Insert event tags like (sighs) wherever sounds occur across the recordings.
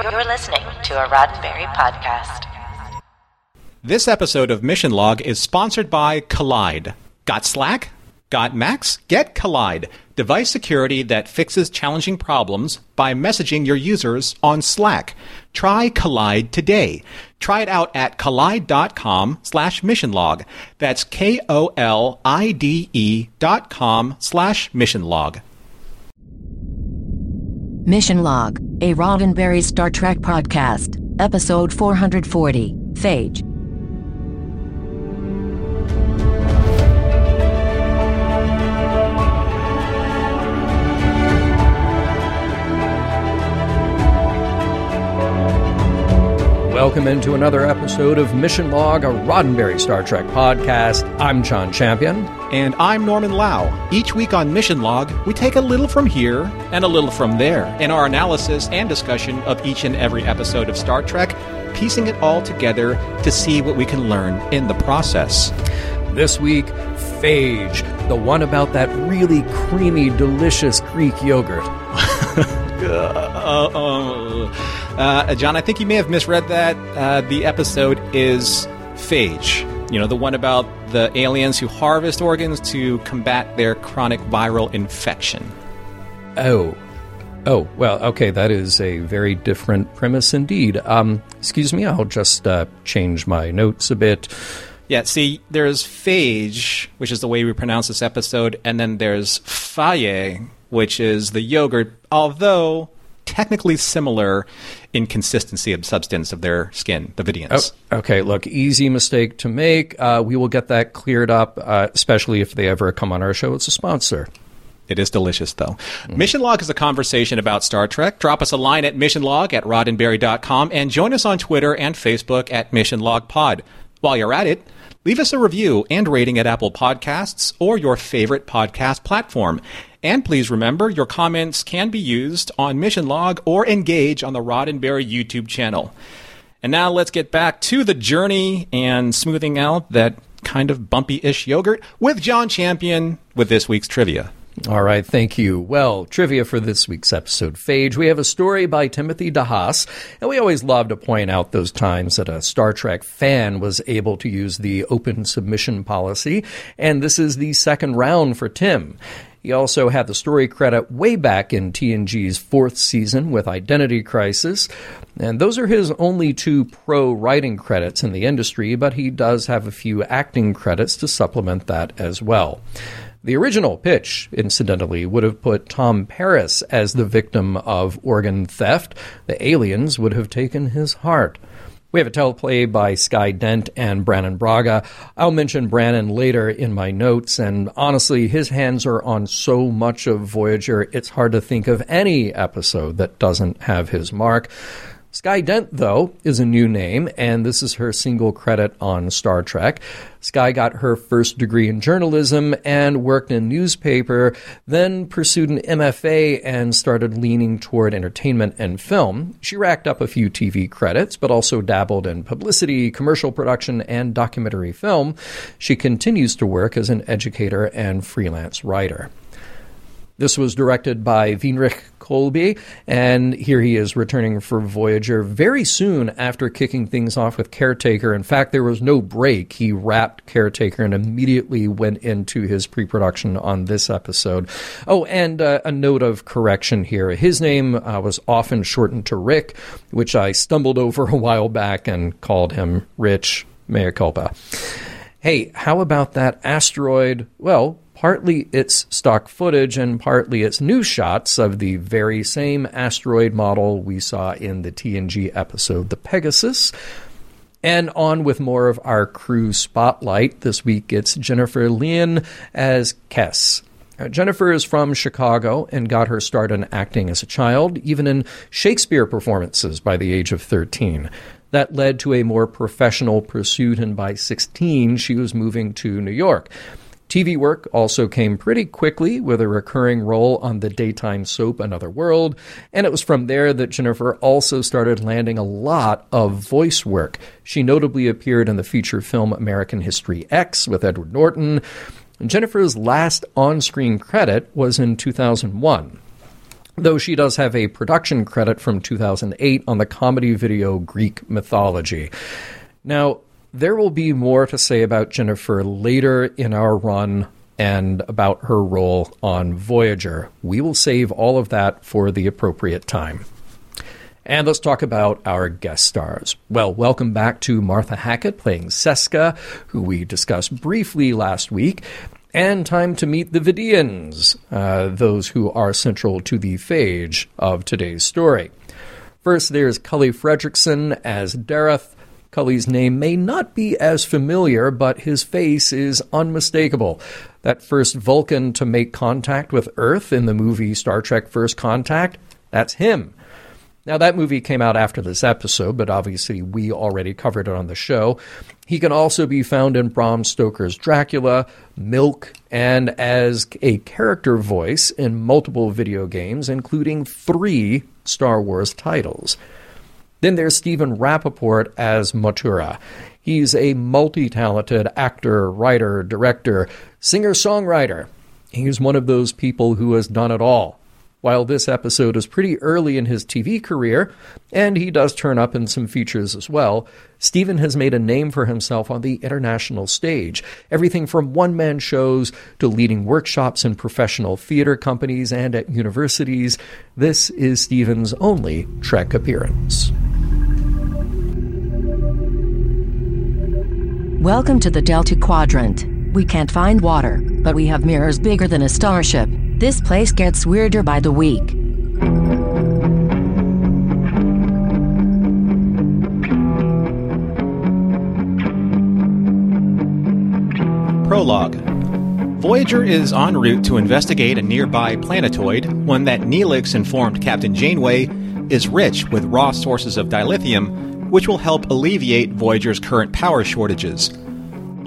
You're listening to a Roddenberry podcast. This episode of Mission Log is sponsored by Kolide. Got Slack? Got Macs? Get Kolide, device security that fixes challenging problems by messaging your users on Slack. Try Kolide today. Try it out at kolide.com slash mission log. That's K-O-L-I-D-E dot com slash missionlog. Mission Log, a Roddenberry Star Trek podcast, episode 440, Phage. Welcome into another episode of Mission Log, a Roddenberry Star Trek podcast. I'm John Champion. And I'm Norman Lau. Each week on Mission Log, we take a little from here and a little from there in our analysis and discussion of each and every episode of Star Trek, piecing it all together to see what we can learn in the process. This week, Phage, the one about that really creamy, delicious Greek yogurt. (laughs) Uh, uh, uh, John, I think you may have misread that. Uh, the episode is Phage. You know, the one about the aliens who harvest organs to combat their chronic viral infection. Oh. Oh, well, okay, that is a very different premise indeed. Um, excuse me, I'll just uh, change my notes a bit. Yeah, see, there's phage, which is the way we pronounce this episode, and then there's Fage, which is the yogurt, although technically similar in consistency of substance of their skin, the Vidians. Oh, okay, look, easy mistake to make. Uh, we will get that cleared up, uh, especially if they ever come on our show as a sponsor. It is delicious, though. Mm. Mission Log is a conversation about Star Trek. Drop us a line at missionlog at roddenberry.com and join us on Twitter and Facebook at Mission Log Pod. While you're at it, leave us a review and rating at Apple Podcasts or your favorite podcast platform. And please remember, your comments can be used on Mission Log or engage on the Roddenberry YouTube channel. And now let's get back to the journey and smoothing out that kind of bumpy ish yogurt with John Champion with this week's trivia. All right, thank you. Well, trivia for this week's episode, Phage. We have a story by Timothy DeHaas, and we always love to point out those times that a Star Trek fan was able to use the open submission policy, and this is the second round for Tim. He also had the story credit way back in TNG's fourth season with Identity Crisis. And those are his only two pro writing credits in the industry, but he does have a few acting credits to supplement that as well. The original pitch, incidentally, would have put Tom Paris as the victim of organ theft. The aliens would have taken his heart. We have a teleplay by Skye Dent and Brannon Braga. I'll mention Brannon later in my notes, and honestly, his hands are on so much of Voyager, it's hard to think of any episode that doesn't have his mark. Skye Dent, though, is a new name, and this is her single credit on Star Trek. Skye got her first degree in journalism and worked in newspaper, then pursued an MFA and started leaning toward entertainment and film. She racked up a few TV credits, but also dabbled in publicity, commercial production, and documentary film. She continues to work as an educator and freelance writer. This was directed by Winrich Kolbe, and here he is returning for Voyager very soon after kicking things off with Caretaker. In fact, there was no break. He wrapped Caretaker and immediately went into his pre production on this episode. Oh, and uh, a note of correction here. His name uh, was often shortened to Rick, which I stumbled over a while back and called him Rich. Mea culpa. Hey, how about that asteroid? Well, partly it's stock footage and partly it's new shots of the very same asteroid model we saw in the TNG episode The Pegasus. And on with more of our crew spotlight. This week it's Jennifer Lien as Kes. Uh, Jennifer is from Chicago and got her start in acting as a child, even in Shakespeare performances by the age of 13. That led to a more professional pursuit, and by 16, she was moving to New York. TV work also came pretty quickly with a recurring role on the daytime soap Another World, and it was from there that Jennifer also started landing a lot of voice work. She notably appeared in the feature film American History X with Edward Norton. Jennifer's last on screen credit was in 2001. though she does have a production credit from 2008 on the comedy video Greek mythology. Now, there will be more to say about Jennifer later in our run and about her role on Voyager. We will save all of that for the appropriate time. And let's talk about our guest stars. Well, welcome back to Martha Hackett playing Seska, who we discussed briefly last week. And time to meet the Vidians, uh, those who are central to the phage of today's story. First, there's Cully Fredricksen as Dareth. Cully's name may not be as familiar, but his face is unmistakable. That first Vulcan to make contact with Earth in the movie Star Trek First Contact, that's him. Now, that movie came out after this episode, but obviously we already covered it on the show. He can also be found in Bram Stoker's Dracula, Milk, and as a character voice in multiple video games, including three Star Wars titles. Then there's Stephen Rappaport as Motura. He's a multi talented actor, writer, director, singer songwriter. He's one of those people who has done it all. While this episode is pretty early in his TV career, and he does turn up in some features as well, Stephen has made a name for himself on the international stage. Everything from one man shows to leading workshops in professional theater companies and at universities. This is Stephen's only Trek appearance. Welcome to the Delta Quadrant. We can't find water, but we have mirrors bigger than a starship. This place gets weirder by the week. Prologue Voyager is en route to investigate a nearby planetoid, one that Neelix informed Captain Janeway is rich with raw sources of dilithium, which will help alleviate Voyager's current power shortages.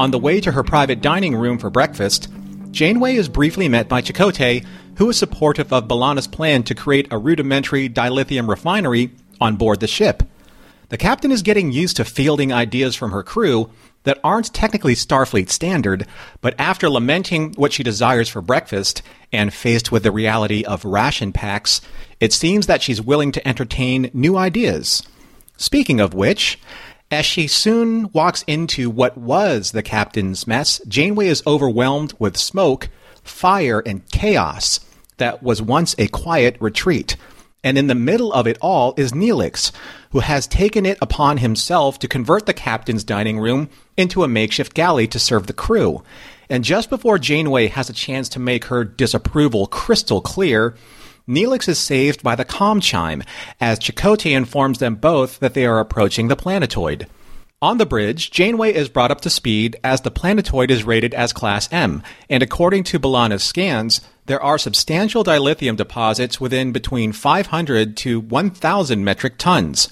On the way to her private dining room for breakfast, Janeway is briefly met by Chakotay, who is supportive of B'Elanna's plan to create a rudimentary dilithium refinery on board the ship. The captain is getting used to fielding ideas from her crew that aren't technically Starfleet standard, but after lamenting what she desires for breakfast and faced with the reality of ration packs, it seems that she's willing to entertain new ideas. Speaking of which, as she soon walks into what was the captain's mess, Janeway is overwhelmed with smoke, fire, and chaos that was once a quiet retreat. And in the middle of it all is Neelix, who has taken it upon himself to convert the captain's dining room into a makeshift galley to serve the crew. And just before Janeway has a chance to make her disapproval crystal clear, Neelix is saved by the com chime as Chakotay informs them both that they are approaching the planetoid. On the bridge, Janeway is brought up to speed as the planetoid is rated as Class M, and according to B'Elanna's scans, there are substantial dilithium deposits within between 500 to 1,000 metric tons.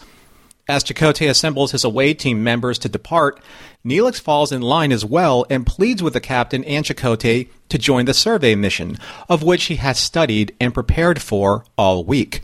As Chakotay assembles his away team members to depart, Neelix falls in line as well and pleads with the captain and Chakotay to join the survey mission, of which he has studied and prepared for all week.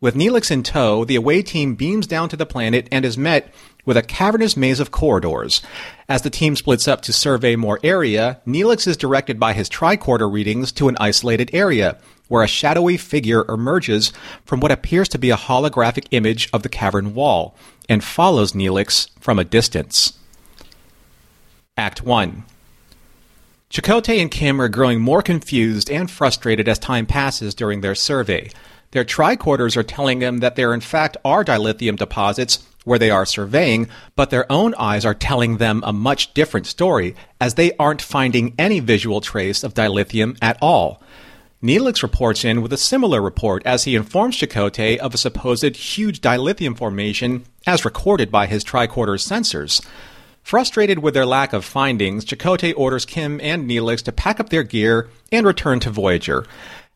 With Neelix in tow, the away team beams down to the planet and is met with a cavernous maze of corridors. As the team splits up to survey more area, Neelix is directed by his tricorder readings to an isolated area, where a shadowy figure emerges from what appears to be a holographic image of the cavern wall, and follows Neelix from a distance. Act 1 Chakotay and Kim are growing more confused and frustrated as time passes during their survey. Their tricorders are telling them that there in fact are dilithium deposits where they are surveying, but their own eyes are telling them a much different story, as they aren't finding any visual trace of dilithium at all. Neelix reports in with a similar report as he informs Chakotay of a supposed huge dilithium formation as recorded by his tricorder sensors. Frustrated with their lack of findings, Chakotay orders Kim and Neelix to pack up their gear and return to Voyager.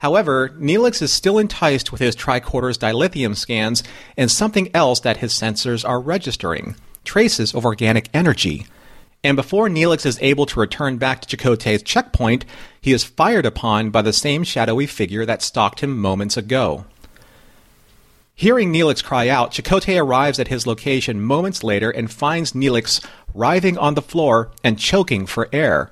However, Neelix is still enticed with his tricorder's dilithium scans and something else that his sensors are registering traces of organic energy. And before Neelix is able to return back to Chakotay's checkpoint, he is fired upon by the same shadowy figure that stalked him moments ago. Hearing Neelix cry out, Chakotay arrives at his location moments later and finds Neelix writhing on the floor and choking for air.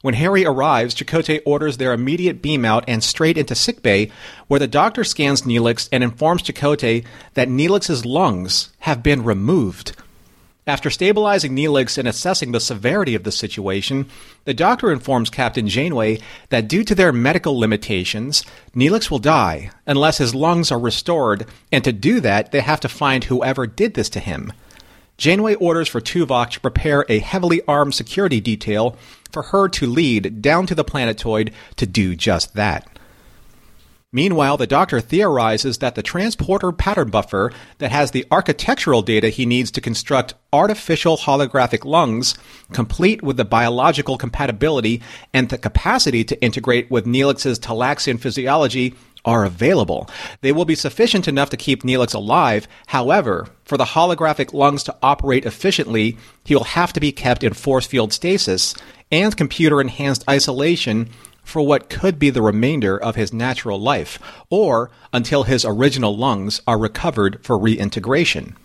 When Harry arrives, Chakotay orders their immediate beam out and straight into sickbay, where the doctor scans Neelix and informs Chakotay that Neelix's lungs have been removed. After stabilizing Neelix and assessing the severity of the situation, the doctor informs Captain Janeway that due to their medical limitations, Neelix will die unless his lungs are restored, and to do that, they have to find whoever did this to him. Janeway orders for Tuvok to prepare a heavily armed security detail for her to lead down to the planetoid to do just that. Meanwhile, the Doctor theorizes that the transporter pattern buffer that has the architectural data he needs to construct artificial holographic lungs, complete with the biological compatibility and the capacity to integrate with Neelix's Talaxian physiology, are available. They will be sufficient enough to keep Neelix alive. However, for the holographic lungs to operate efficiently, he will have to be kept in force field stasis and computer enhanced isolation for what could be the remainder of his natural life, or until his original lungs are recovered for reintegration.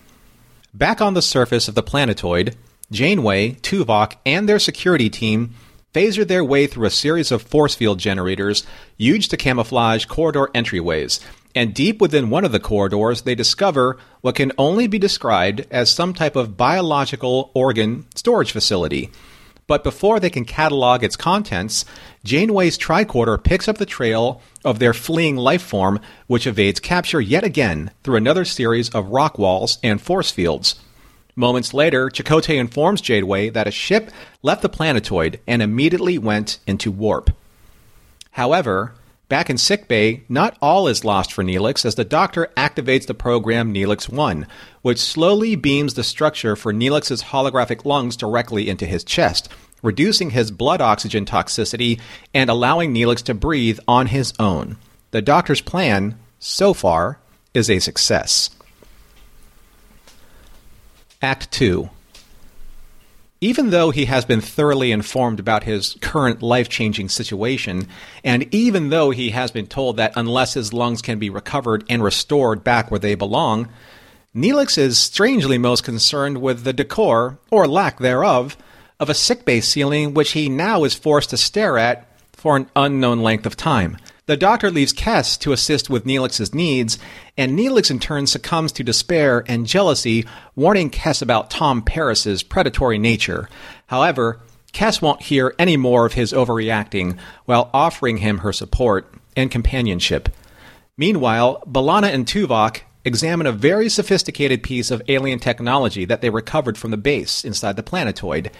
Back on the surface of the planetoid, Janeway, Tuvok, and their security team phaser their way through a series of force field generators used to camouflage corridor entryways, and deep within one of the corridors, they discover what can only be described as some type of biological organ storage facility. But before they can catalog its contents, Janeway's tricorder picks up the trail of their fleeing life form, which evades capture yet again through another series of rock walls and force fields. Moments later, Chakotay informs Janeway that a ship left the planetoid and immediately went into warp. However, back in sickbay, not all is lost for Neelix as the doctor activates the program Neelix 1, which slowly beams the structure for Neelix's holographic lungs directly into his chest, reducing his blood oxygen toxicity and allowing Neelix to breathe on his own. The doctor's plan, so far, is a success. Act 2 even though he has been thoroughly informed about his current life changing situation, and even though he has been told that unless his lungs can be recovered and restored back where they belong, Neelix is strangely most concerned with the decor, or lack thereof, of a sickbay ceiling which he now is forced to stare at for an unknown length of time. The doctor leaves Kes to assist with Neelix's needs, and Neelix in turn succumbs to despair and jealousy, warning Kes about Tom Paris's predatory nature. However, Kes won't hear any more of his overreacting while offering him her support and companionship. Meanwhile, B'Elanna and Tuvok examine a very sophisticated piece of alien technology that they recovered from the base inside the planetoid.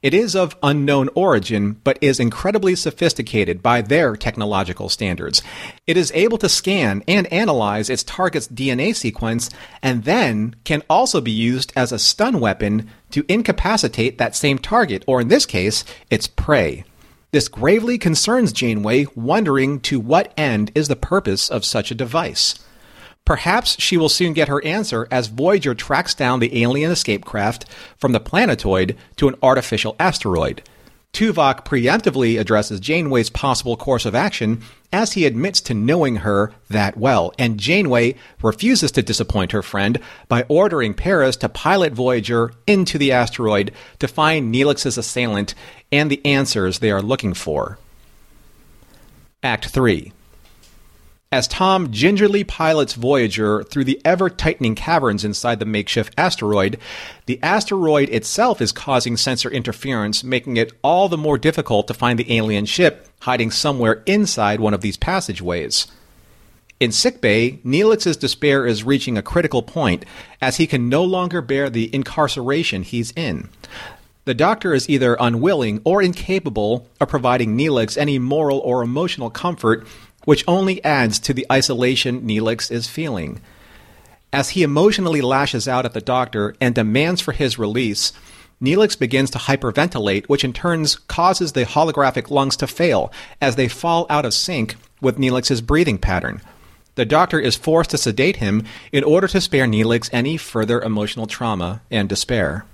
It is of unknown origin, but is incredibly sophisticated by their technological standards. It is able to scan and analyze its target's DNA sequence, and then can also be used as a stun weapon to incapacitate that same target, or in this case, its prey. This gravely concerns Janeway, wondering to what end is the purpose of such a device. Perhaps she will soon get her answer as Voyager tracks down the alien escape craft from the planetoid to an artificial asteroid. Tuvok preemptively addresses Janeway's possible course of action as he admits to knowing her that well, and Janeway refuses to disappoint her friend by ordering Paris to pilot Voyager into the asteroid to find Neelix's assailant and the answers they are looking for. Act 3 as Tom gingerly pilots Voyager through the ever tightening caverns inside the makeshift asteroid, the asteroid itself is causing sensor interference, making it all the more difficult to find the alien ship hiding somewhere inside one of these passageways. In sickbay, Neelix's despair is reaching a critical point as he can no longer bear the incarceration he's in. The doctor is either unwilling or incapable of providing Neelix any moral or emotional comfort which only adds to the isolation Neelix is feeling. As he emotionally lashes out at the doctor and demands for his release, Neelix begins to hyperventilate, which in turn causes the holographic lungs to fail as they fall out of sync with Neelix's breathing pattern. The doctor is forced to sedate him in order to spare Neelix any further emotional trauma and despair.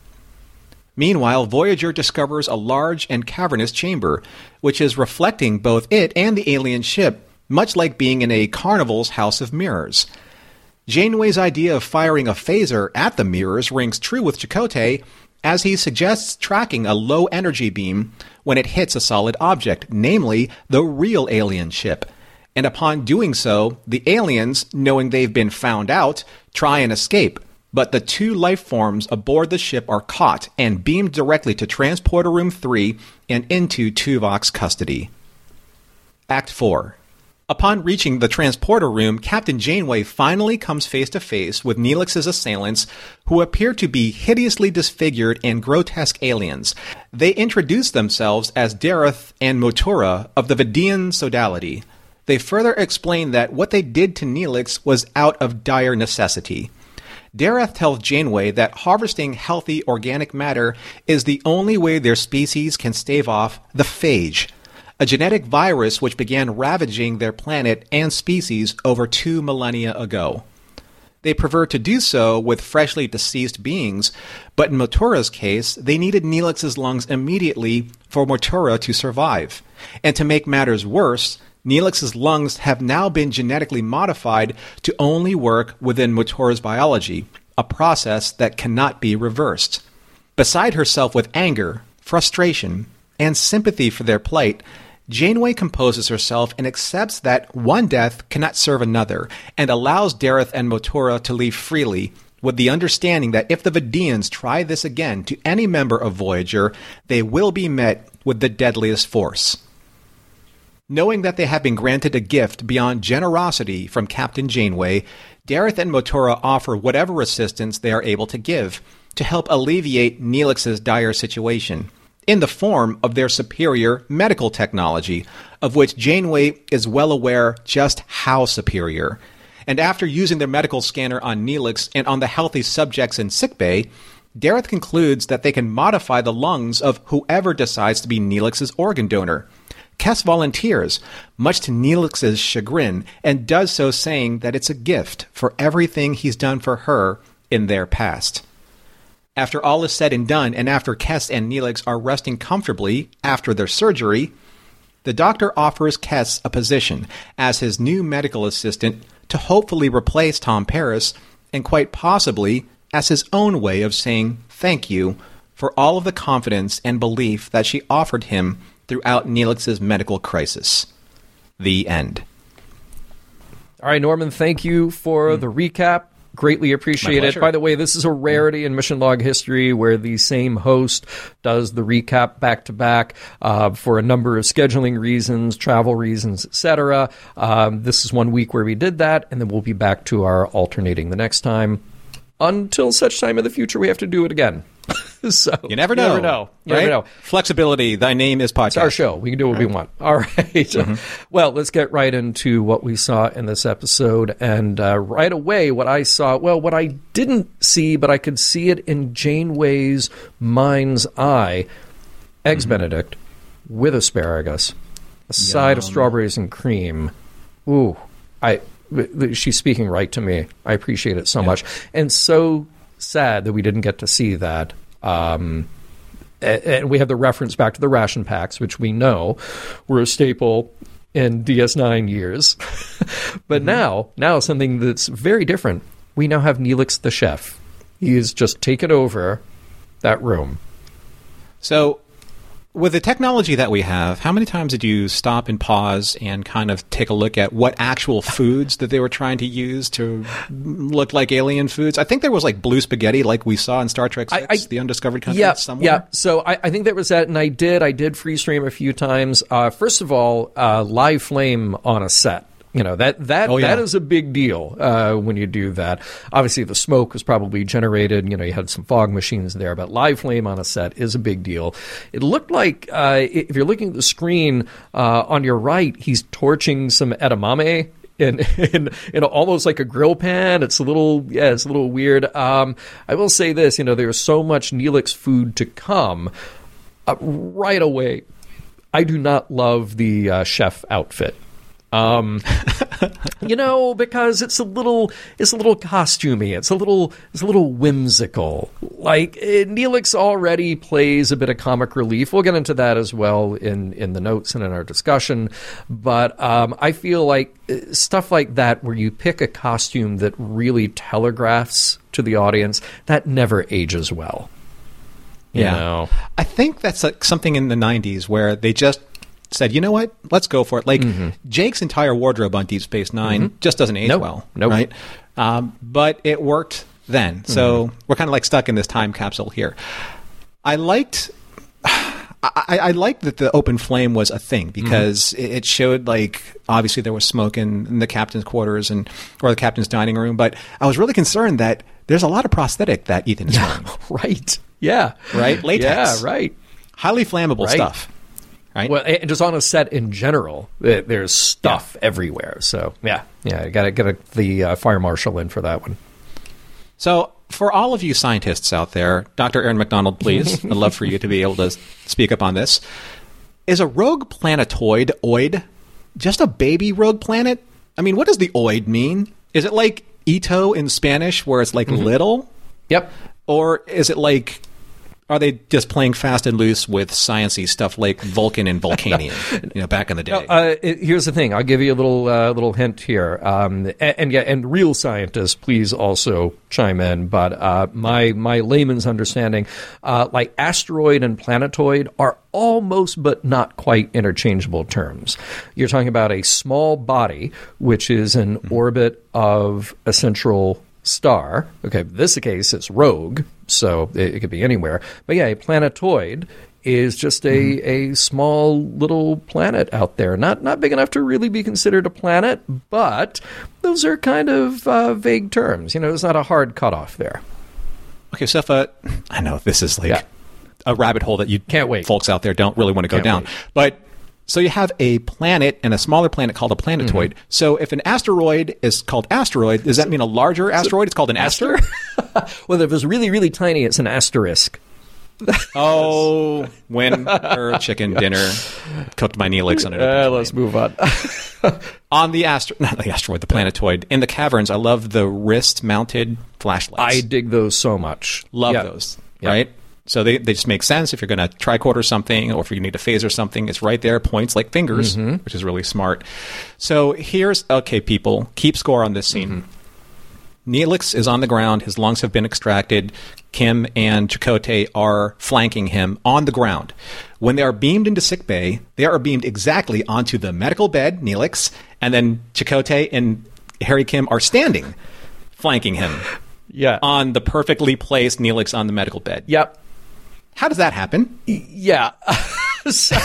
Meanwhile, Voyager discovers a large and cavernous chamber, which is reflecting both it and the alien ship much like being in a carnival's house of mirrors. Janeway's idea of firing a phaser at the mirrors rings true with Chakotay, as he suggests tracking a low energy beam when it hits a solid object, namely the real alien ship. And upon doing so, the aliens, knowing they've been found out, try and escape. But the two life forms aboard the ship are caught and beamed directly to Transporter Room 3 and into Tuvok's custody. Act 4 Upon reaching the transporter room, Captain Janeway finally comes face to face with Neelix's assailants, who appear to be hideously disfigured and grotesque aliens. They introduce themselves as Dareth and Motura of the Vidian Sodality. They further explain that what they did to Neelix was out of dire necessity. Dareth tells Janeway that harvesting healthy organic matter is the only way their species can stave off the phage, a genetic virus which began ravaging their planet and species over two millennia ago. They prefer to do so with freshly deceased beings, but in Motura's case, they needed Neelix's lungs immediately for Motura to survive. And to make matters worse, Neelix's lungs have now been genetically modified to only work within Motura's biology, a process that cannot be reversed. Beside herself with anger, frustration, and sympathy for their plight, Janeway composes herself and accepts that one death cannot serve another, and allows Dareth and Motura to leave freely, with the understanding that if the Vidians try this again to any member of Voyager, they will be met with the deadliest force. Knowing that they have been granted a gift beyond generosity from Captain Janeway, Dareth and Motura offer whatever assistance they are able to give to help alleviate Neelix's dire situation in the form of their superior medical technology, of which Janeway is well aware just how superior. And after using their medical scanner on Neelix and on the healthy subjects in sickbay, Dareth concludes that they can modify the lungs of whoever decides to be Neelix's organ donor. Kes volunteers, much to Neelix's chagrin, and does so saying that it's a gift for everything he's done for her in their past. After all is said and done, and after Kes and Neelix are resting comfortably after their surgery, the doctor offers Kes a position as his new medical assistant to hopefully replace Tom Paris, and quite possibly as his own way of saying thank you for all of the confidence and belief that she offered him throughout Neelix's medical crisis. The end. All right, Norman, thank you for hmm. the recap. Greatly appreciate it. By the way, this is a rarity in mission log history where the same host does the recap back to back uh, for a number of scheduling reasons, travel reasons, etc. Um, this is one week where we did that, and then we'll be back to our alternating the next time. Until such time in the future, we have to do it again. (laughs) so You never know. You never know. You right? never know. Flexibility. Thy name is podcast. It's our show. We can do what we want. All right. Well, let's get right into what we saw in this episode. And uh, right away, what I saw, well, what I didn't see, but I could see it in Janeway's mind's eye Eggs Benedict with asparagus, a side of strawberries and cream. Ooh, I. She's speaking right to me. I appreciate it so much, and so sad that we didn't get to see that. Um, and we have the reference back to the ration packs, which we know were a staple in DS9 years. (laughs) but now, now something that's very different. We now have Neelix the chef. He has just taken over that room. So, with the technology that we have, how many times did you stop and pause and kind of take a look at what actual foods that they were trying to use to look like alien foods? I think there was like blue spaghetti, like we saw in Star Trek I- I- The Undiscovered Country, Yeah, somewhere. yeah. So I, I think that was that, and I did. I did freeze frame a few times. Uh, first of all, uh, live flame on a set. You know that that Oh, yeah. that is a big deal uh, when you do that. Obviously, the smoke was probably generated. You know, you had some fog machines there, but live flame on a set is a big deal. It looked like uh, if you're looking at the screen uh, on your right, he's torching some edamame in, (laughs) in in almost like a grill pan. It's a little yeah, it's a little weird. Um, I will say this, you know, there's so much Neelix food to come. Uh, right away, I do not love the uh, chef outfit. Um, (laughs) you know, because it's a little, it's a little costumey. It's a little, it's a little whimsical. Like eh, Neelix already plays a bit of comic relief. We'll get into that as well in in the notes and in our discussion. But um, I feel like eh, stuff like that, where you pick a costume that really telegraphs to the audience, that never ages well. You Yeah. know? I think that's like something in the 90s where they just said, you know what, let's go for it. Like mm-hmm. Jake's entire wardrobe on Deep Space 9 mm-hmm. just doesn't age Nope. well. Nope. Right? Um, but it worked then. So mm-hmm. we're kind of like stuck in this time capsule here. I liked. (sighs) I, I liked that the open flame was a thing because it showed like obviously there was smoke in, in the captain's quarters and or the captain's dining room, but I was really concerned that there's a lot of prosthetic that Ethan is wearing, (laughs) Right. Yeah. right? Latex, Yeah, right. highly flammable Right. stuff, right? Well, and just on a set in general, there- there's stuff everywhere. So yeah, yeah, you got to get the uh, fire marshal in for that one. So, for all of you scientists out there, Dr. Aaron McDonald, please, (laughs) I'd love for you to be able to speak up on this. Is a rogue planetoid, oid, just a baby rogue planet? I mean, what does the oid mean? Is it like Ito in Spanish, where it's like little? Yep. Or is it like, are they just playing fast and loose with sciency stuff like Vulcan and Vulcanian, (laughs) you know, back in the day? Uh, it, here's the thing. I'll give you a little uh, little hint here. Um, and, and yeah, and real scientists, please also chime in. But uh, my my layman's understanding, uh, like asteroid and planetoid are almost but not quite interchangeable terms. You're talking about a small body which is in orbit of a central star. Okay, in this case, it's rogue, so it, it could be anywhere. But yeah, a planetoid is just a, a small little planet out there. Not not big enough to really be considered a planet, but those are kind of uh, vague terms. You know, there's not a hard cutoff there. Okay, so if a, I know this is like Yeah. a rabbit hole that you Can't wait. folks out there don't really want to go Can't down. wait. But so you have a planet and a smaller planet called a planetoid. Mm-hmm. So if an asteroid is called asteroid, does that mean a larger asteroid? It's called an aster. (laughs) Well, if it's really really tiny, it's an asterisk. (laughs) oh, winter chicken (laughs) dinner cooked by Neelix on an Uh, let's move on. on the astro not the asteroid, the planetoid in the caverns. I love the wrist mounted flashlights. I dig those so much. Love Yeah. those, Yeah. right? So they, they just make sense if you're going to tricorder something or if you need to phaser something. It's right there, points like fingers, Mm-hmm. which is really smart. So here's okay, people, keep score on this scene. Mm-hmm. Neelix is on the ground. His lungs have been extracted. Kim and Chakotay are flanking him on the ground. When they are beamed into sickbay, they are beamed exactly onto the medical bed, Neelix, and then Chakotay and Harry Kim are standing, flanking him (laughs) Yeah. on the perfectly placed Neelix on the medical bed. yep. How does that happen? Yeah. (laughs) so,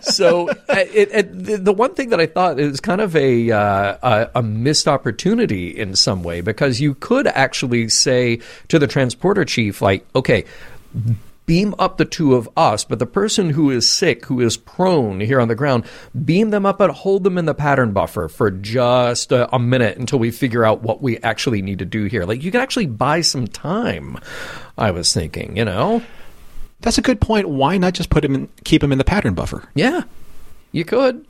so uh, it, it, the- one thing that I thought is kind of a, uh, a missed opportunity in some way because you could actually say to the transporter chief, like, okay. Beam up the two of us, but the person who is sick, who is prone here on the ground, beam them up and hold them in the pattern buffer for just a, a minute until we figure out what we actually need to do here. Like, you can actually buy some time, I was thinking, you know? That's a good point. Why not just put him in, keep him in the pattern buffer Yeah, you could.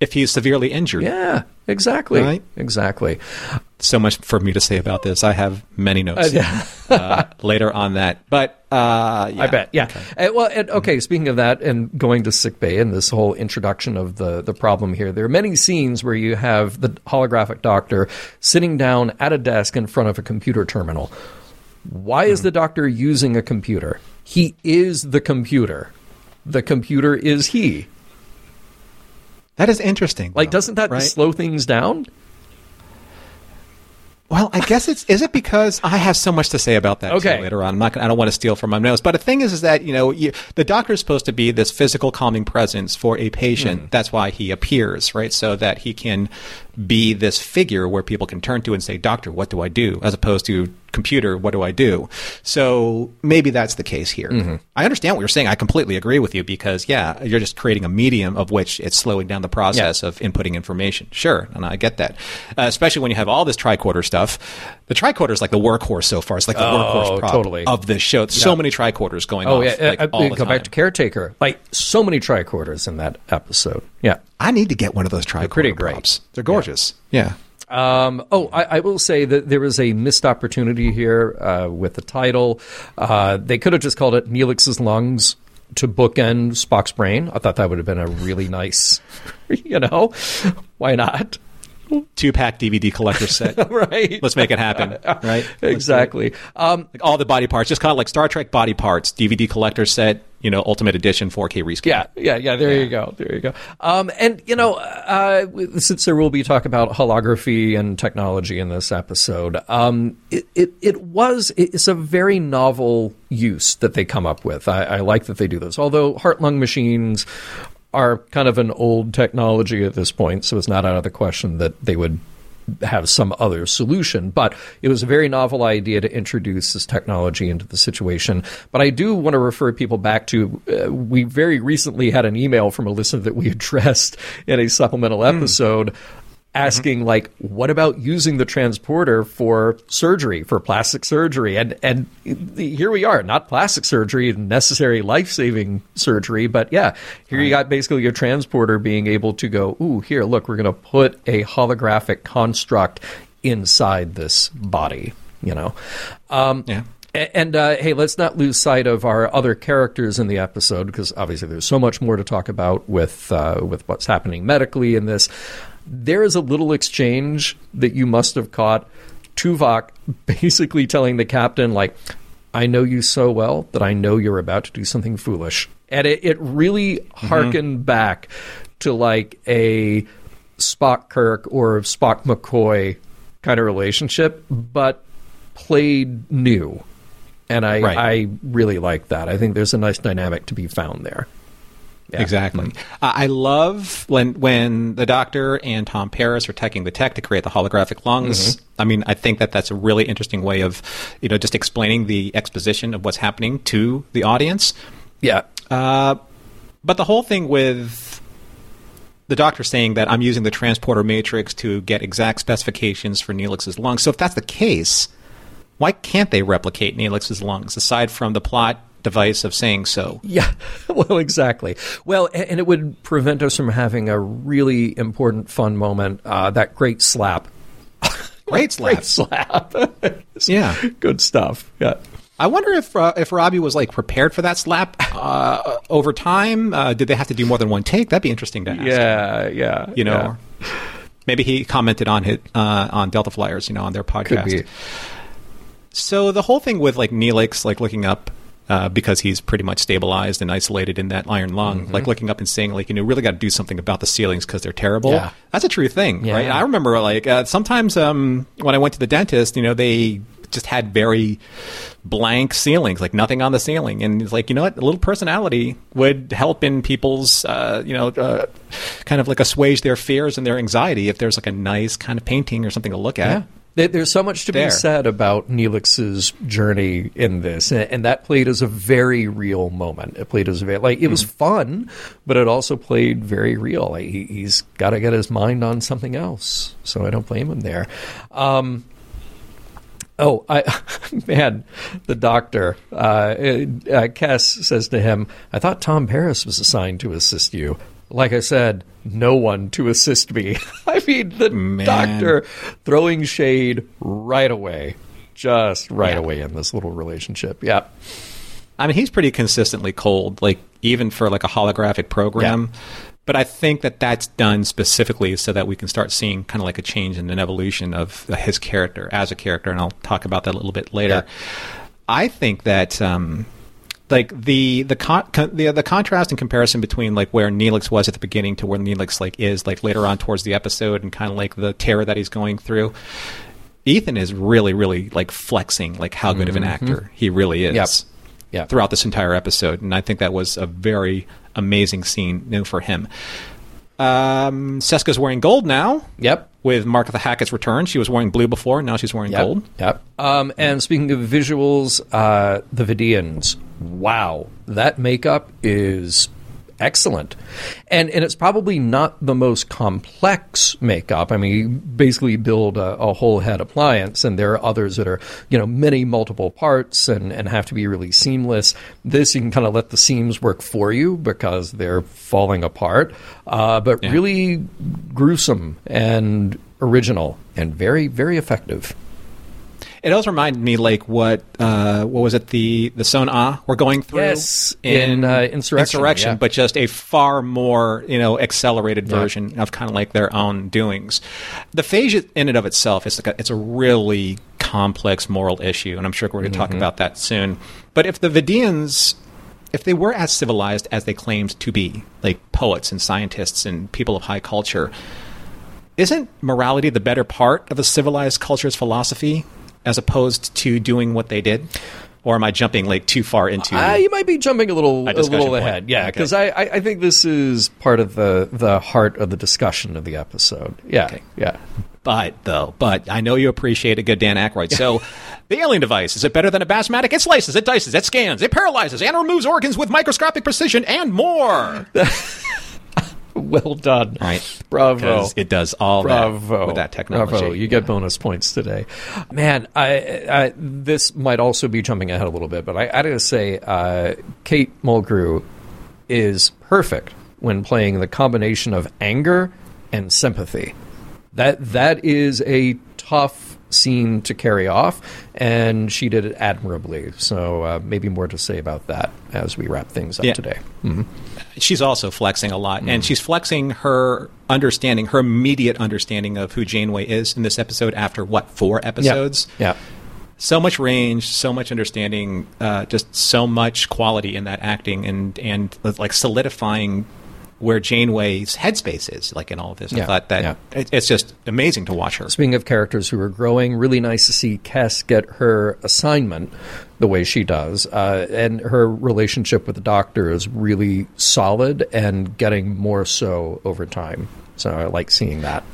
if he's severely injured? Yeah, exactly. Right. Exactly. So much for me to say about this. I have many notes (laughs) uh, later on that, but uh, yeah. I bet. Yeah. Uh, well, and, okay. Speaking of that, and going to sick bay and this whole introduction of the the problem here, there are many scenes where you have the holographic doctor sitting down at a desk in front of a computer terminal. Why is the doctor using a computer? He is the computer. The computer is he. That is interesting. Like, though, doesn't that right? slow things down? Well, I guess it's is it because I have so much to say about that Okay. later on. I'm not. Gonna, I don't want to steal from my notes, but the thing is, is that you know you, the doctor is supposed to be this physical calming presence for a patient. Hmm. That's why he appears, right? So that he can be this figure where people can turn to and say, "Doctor, what do I do?" As opposed to computer, what do I do? So maybe that's the case here. Mm-hmm. I understand what you're saying. I completely agree with you because yeah, you're just creating a medium of which it's slowing down the process of inputting information. Sure, and I get that, uh, especially when you have all this tricorder stuff. The tricorder is like the workhorse so far. It's like the workhorse prop Oh, totally. of this show. So many tricorders going Oh off. yeah, like, all uh, the go back to caretaker. Like so many tricorders in that episode. Yeah. I need to get one of those tricorder pretty great. props. They're gorgeous. Yeah. Um, oh, I, I will say that there was a missed opportunity here uh, with the title. Uh, they could have just called it Neelix's lungs to bookend Spock's brain. I thought that would have been a really nice, (laughs) you know, why not? Two pack DVD collector set. (laughs) right. Let's make it happen. Right. exactly. Um, Like all the body parts, just kind of like Star Trek body parts, DVD collector set, you know, Ultimate Edition 4K rescan. Yeah, yeah, yeah. There you go. There you go. Um, and you know, uh, since there will be talk about holography and technology in this episode, um, it, it it was it's a very novel use that they come up with. I, I like that they do this. Although heart lung machines are kind of an old technology at this point, so it's not out of the question that they would have some other solution. But it was a very novel idea to introduce this technology into the situation. But I do want to refer people back to uh, we very recently had an email from a listener that we (laughs) addressed in a supplemental episode. Asking like, what about using the transporter for surgery, for plastic surgery, and and here we are, not plastic surgery, necessary life saving surgery, but yeah, here you got basically your transporter being able to go, ooh, here, look, we're going to put a holographic construct inside this body, you know. Um, Yeah. And uh, hey, let's not lose sight of our other characters in the episode because obviously there's so much more to talk about with uh, with what's happening medically in this. There is a little exchange that you must have caught. Tuvok (laughs) basically telling the captain, like, "I know you so well that I know you're about to do something foolish," and it, it really mm-hmm. harkened back to like a Spock Kirk or Spock McCoy kind of relationship, but played new. And I, Right. I really like that. I think there's a nice dynamic to be found there. Yeah. Exactly. Uh, I love when when the doctor and Tom Paris are teching the tech to create the holographic lungs. I mean, I think that that's a really interesting way of, you know, just explaining the exposition of what's happening to the audience. Yeah. Uh, but the whole thing with the doctor saying that I'm using the transporter matrix to get exact specifications for Neelix's lungs. So if that's the case, why can't they replicate Neelix's lungs aside from the plot device of saying so? Yeah, (laughs) well, exactly. Well, and it would prevent us from having a really important, fun moment. Uh, that great slap. (laughs) Great slap. Great slap. (laughs) Yeah. Good stuff. Yeah. I wonder if uh, if Robbie was like prepared for that slap uh, over time. Uh, did they have to do more than one take? That'd be interesting to ask. Yeah, yeah. you know, maybe he commented on it uh, on Delta Flyers, you know, on their podcast. Could be. So the whole thing with like Neelix, like looking up. Uh, because he's pretty much stabilized and isolated in that iron lung, Mm-hmm. like looking up and saying, like, you know, really got to do something about the ceilings because they're terrible. Yeah. That's a true thing, Yeah. right? I remember, like, uh, sometimes um, when I went to the dentist, you know, they just had very blank ceilings, like nothing on the ceiling, and it's like, you know what, a little personality would help in people's, uh, you know, uh, kind of like assuage their fears and their anxiety if there's like a nice kind of painting or something to look at. Yeah. There- There's so much to There. be said about Neelix's journey in this, and, that played as a very real moment. It played as a very, like it was fun, but it also played very real. Like, he, he's got to get his mind on something else, so I don't blame him there. Um, oh, I (laughs) man, the doctor, uh, uh, uh, Kes says to him, "I thought Tom Paris was assigned to assist you." Like I said, no one to assist me. (laughs) I mean, the Man. doctor throwing shade right away, just right Yeah. away in this little relationship. Yeah, I mean, he's pretty consistently cold, like even for like a holographic program. But I think that that's done specifically so that we can start seeing kind of like a change and an evolution of his character as a character, and I'll talk about that a little bit later. I think that. Um, like the the con- con- the the contrast and comparison between like where Neelix was at the beginning to where Neelix like is like later on towards the episode and kind of like the terror that he's going through. Ethan is really really like flexing like how good of an mm-hmm. actor he really is Yep. Yep. throughout this entire episode, and I think that was a very amazing scene you know, for him. Um, Seska's wearing gold now. Yep. With Martha Hackett's return, she was wearing blue before. Now she's wearing Yep. gold. Yep. Um, and speaking of visuals, uh, the Vidians. Wow, that makeup is excellent, and and it's probably not the most complex makeup. I mean, you basically build a, a whole head appliance, and there are others that are you know many multiple parts and and have to be really seamless. This you can kind of let the seams work for you because they're falling apart, uh, but Yeah. really gruesome and original and very very effective. It also reminded me like what uh, what was it the the Son Ah we're going through Yes, in, uh, Insurrection, Insurrection, yeah. but just a far more you know accelerated version of kind of like their own doings. The phage in and of itself is like a, it's a really complex moral issue, and I'm sure we're going to Mm-hmm. talk about that soon. But if the Vidians if they were as civilized as they claimed to be, like poets and scientists and people of high culture, isn't morality the better part of a civilized culture's philosophy as opposed to doing what they did? Or am I jumping like too far into? Uh, you might be jumping a little A a, little point. ahead, yeah, because I, I, I think this is part of the the heart of the discussion of the episode. Yeah, Okay. yeah. But though, but I know you appreciate a good Dan Aykroyd. So, (laughs) the alien device is it better than a Bass-O-Matic? It slices, it dices, it scans, it paralyzes, and removes organs with microscopic precision, and more. (laughs) (laughs) Well done, Right. Bravo. It does all that Bravo with that technology. Bravo! You get bonus points today, man. I, I this might also be jumping ahead a little bit, but I, I gotta say, uh, Kate Mulgrew is perfect when playing the combination of anger and sympathy. That that is a tough scene to carry off, and she did it admirably. So uh, maybe more to say about that as we wrap things up Yeah. today. she's also flexing a lot, Mm. and she's flexing her understanding, her immediate understanding of who Janeway is in this episode. After what four episodes? Yeah. So much range, so much understanding, uh, just so much quality in that acting, and and like solidifying where Janeway's headspace is, like in all of this. Yeah, I thought that yeah. it, it's just amazing to watch her. Speaking of characters who are growing, really nice to see Kes get her assignment the way she does. Uh, and her relationship with the doctor is really solid and getting more so over time. So I like seeing that.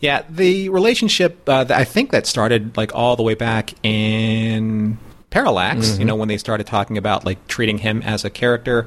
Yeah, the relationship uh, that I think that started like all the way back in Parallax. You know, when they started talking about like treating him as a character.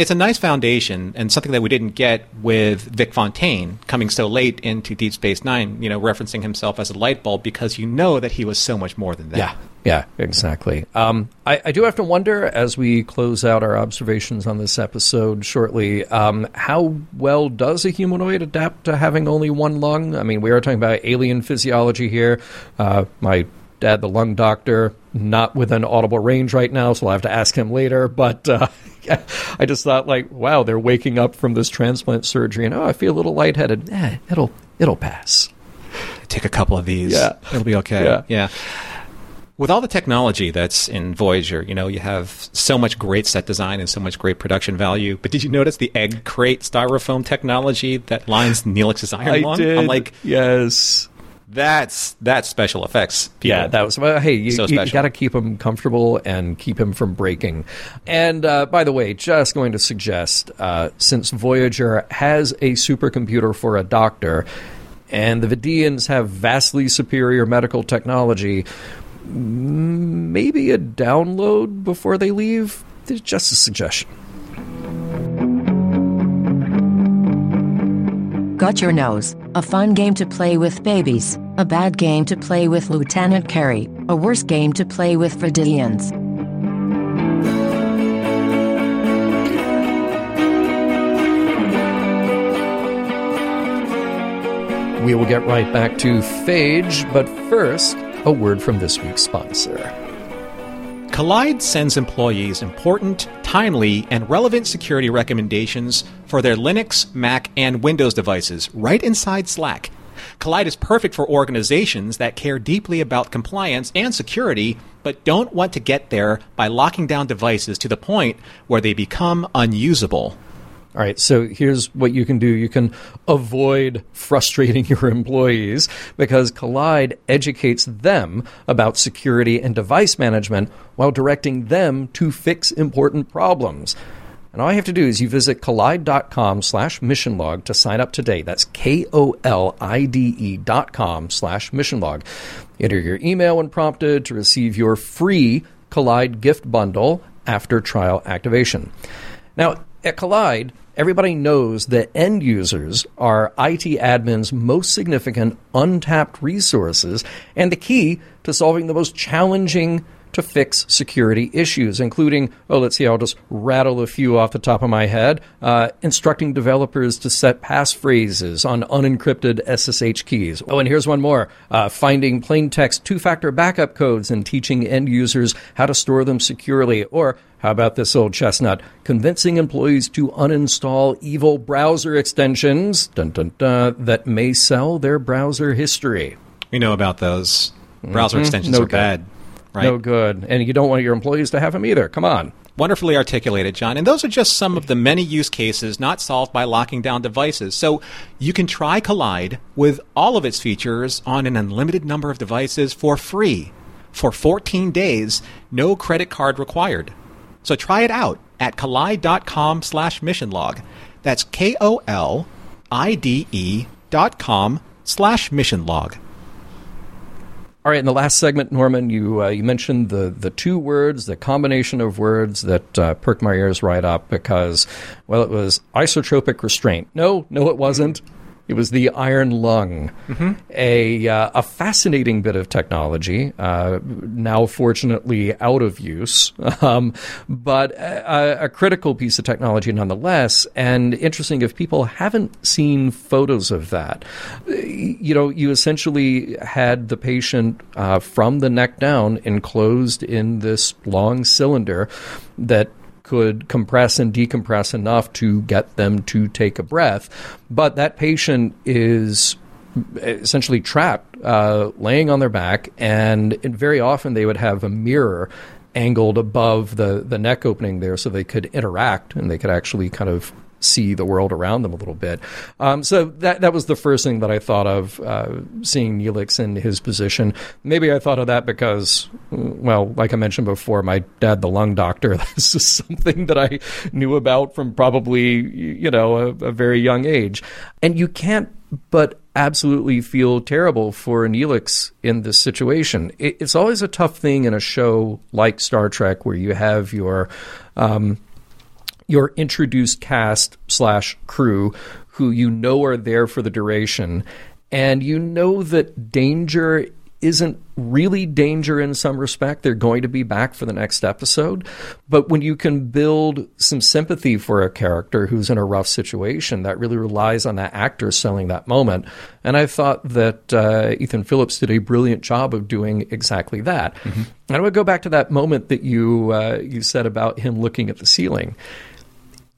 It's a nice foundation and something that we didn't get with Vic Fontaine coming so late into Deep Space Nine. You know, referencing himself as a light bulb because you know that he was so much more than that. Yeah, yeah, exactly. Um, I, I do have to wonder as we close out our observations on this episode shortly, um, how well does a humanoid adapt to having only one lung? I mean, we are talking about alien physiology here. Uh, my dad, the lung doctor, not within audible range right now, so I'll have to ask him later. But uh, (laughs) I just thought, like, wow, they're waking up from this transplant surgery, and oh, I feel a little lightheaded. Eh, it'll it'll pass. take a couple of these. Yeah. It'll be okay. Yeah. yeah. With all the technology that's in Voyager, you know, you have so much great set design and so much great production value. But did you notice the egg crate styrofoam technology that lines Neelix's iron I lung? I'm like, yes. That's that's special effects. People. Yeah, that was well. Hey, you, So you, got to keep him comfortable and keep him from breaking. And uh, by the way, just going to suggest uh, since Voyager has a supercomputer for a doctor, and the Vidiians have vastly superior medical technology, maybe a download before they leave. It's just a suggestion. Got your nose. A fun game to play with babies. A bad game to play with Lieutenant Carey. A worse game to play with Vidiians. We will get right back to Phage, but first, a word from this week's sponsor. Kolide sends employees important, timely, and relevant security recommendations for their Linux, Mac, and Windows devices right inside Slack. Kolide is perfect for organizations that care deeply about compliance and security, but don't want to get there by locking down devices to the point where they become unusable. All right, so here's what you can do. You can avoid frustrating (laughs) your employees because Kolide educates them about security and device management while directing them to fix important problems. And all you have to do is you visit kolide.com slash mission log to sign up today. That's K O L I D E dot com slash mission log. Enter your email when prompted to receive your free Kolide gift bundle after trial activation. Now, at Kolide, everybody knows that end users are IT admins' most significant untapped resources and the key to solving the most challenging to fix security issues, including, oh, let's see, I'll just rattle a few off the top of my head. Uh, instructing developers to set passphrases on unencrypted SSH keys. Oh, and here's one more uh, finding plain text two factor backup codes and teaching end users how to store them securely. Or how about this old chestnut? Convincing employees to uninstall evil browser extensions dun, dun, dun, that may sell their browser history. We know about those. Browser extensions No are good. bad. Right. No good. And you don't want your employees to have them either. Come on. Wonderfully articulated, John. And those are just some of the many use cases not solved by locking down devices. So you can try Kolide with all of its features on an unlimited number of devices for free for 14 days, no credit card required. So try it out at kolide.com slash mission log. That's K O L I D E dot com slash mission log. All right, in the last segment, Norman, you uh, you mentioned the the two words, the combination of words that uh, perked my ears right up because, well, it was isotropic restraint. No, no, it wasn't. It was the iron lung, a uh, a fascinating bit of technology. Uh, now, fortunately, out of use, (laughs) um, but a, a critical piece of technology nonetheless. And interesting, if people haven't seen photos of that, you know, you essentially had the patient uh, from the neck down enclosed in this long cylinder that could compress and decompress enough to get them to take a breath. But that patient is essentially trapped, uh, laying on their back, and very often they would have a mirror angled above the, the neck opening there so they could interact and they could actually kind of see the world around them a little bit. Um, so that that was the first thing that I thought of uh, seeing Neelix in his position. Maybe I thought of that because, well, like I mentioned before, my dad, the lung doctor, (laughs) this is something that I knew about from probably you know a, a very young age, and you can't but absolutely feel terrible for Neelix in this situation. It, it's always a tough thing in a show like Star Trek where you have your um, your introduced cast slash crew who you know are there for the duration, and you know that danger isn't really danger in some respect. They're going to be back for the next episode. But when you can build some sympathy for a character who's in a rough situation, that really relies on that actor selling that moment. And I thought that uh, Ethan Phillips did a brilliant job of doing exactly that. And I would go back to that moment that you uh, you said about him looking at the ceiling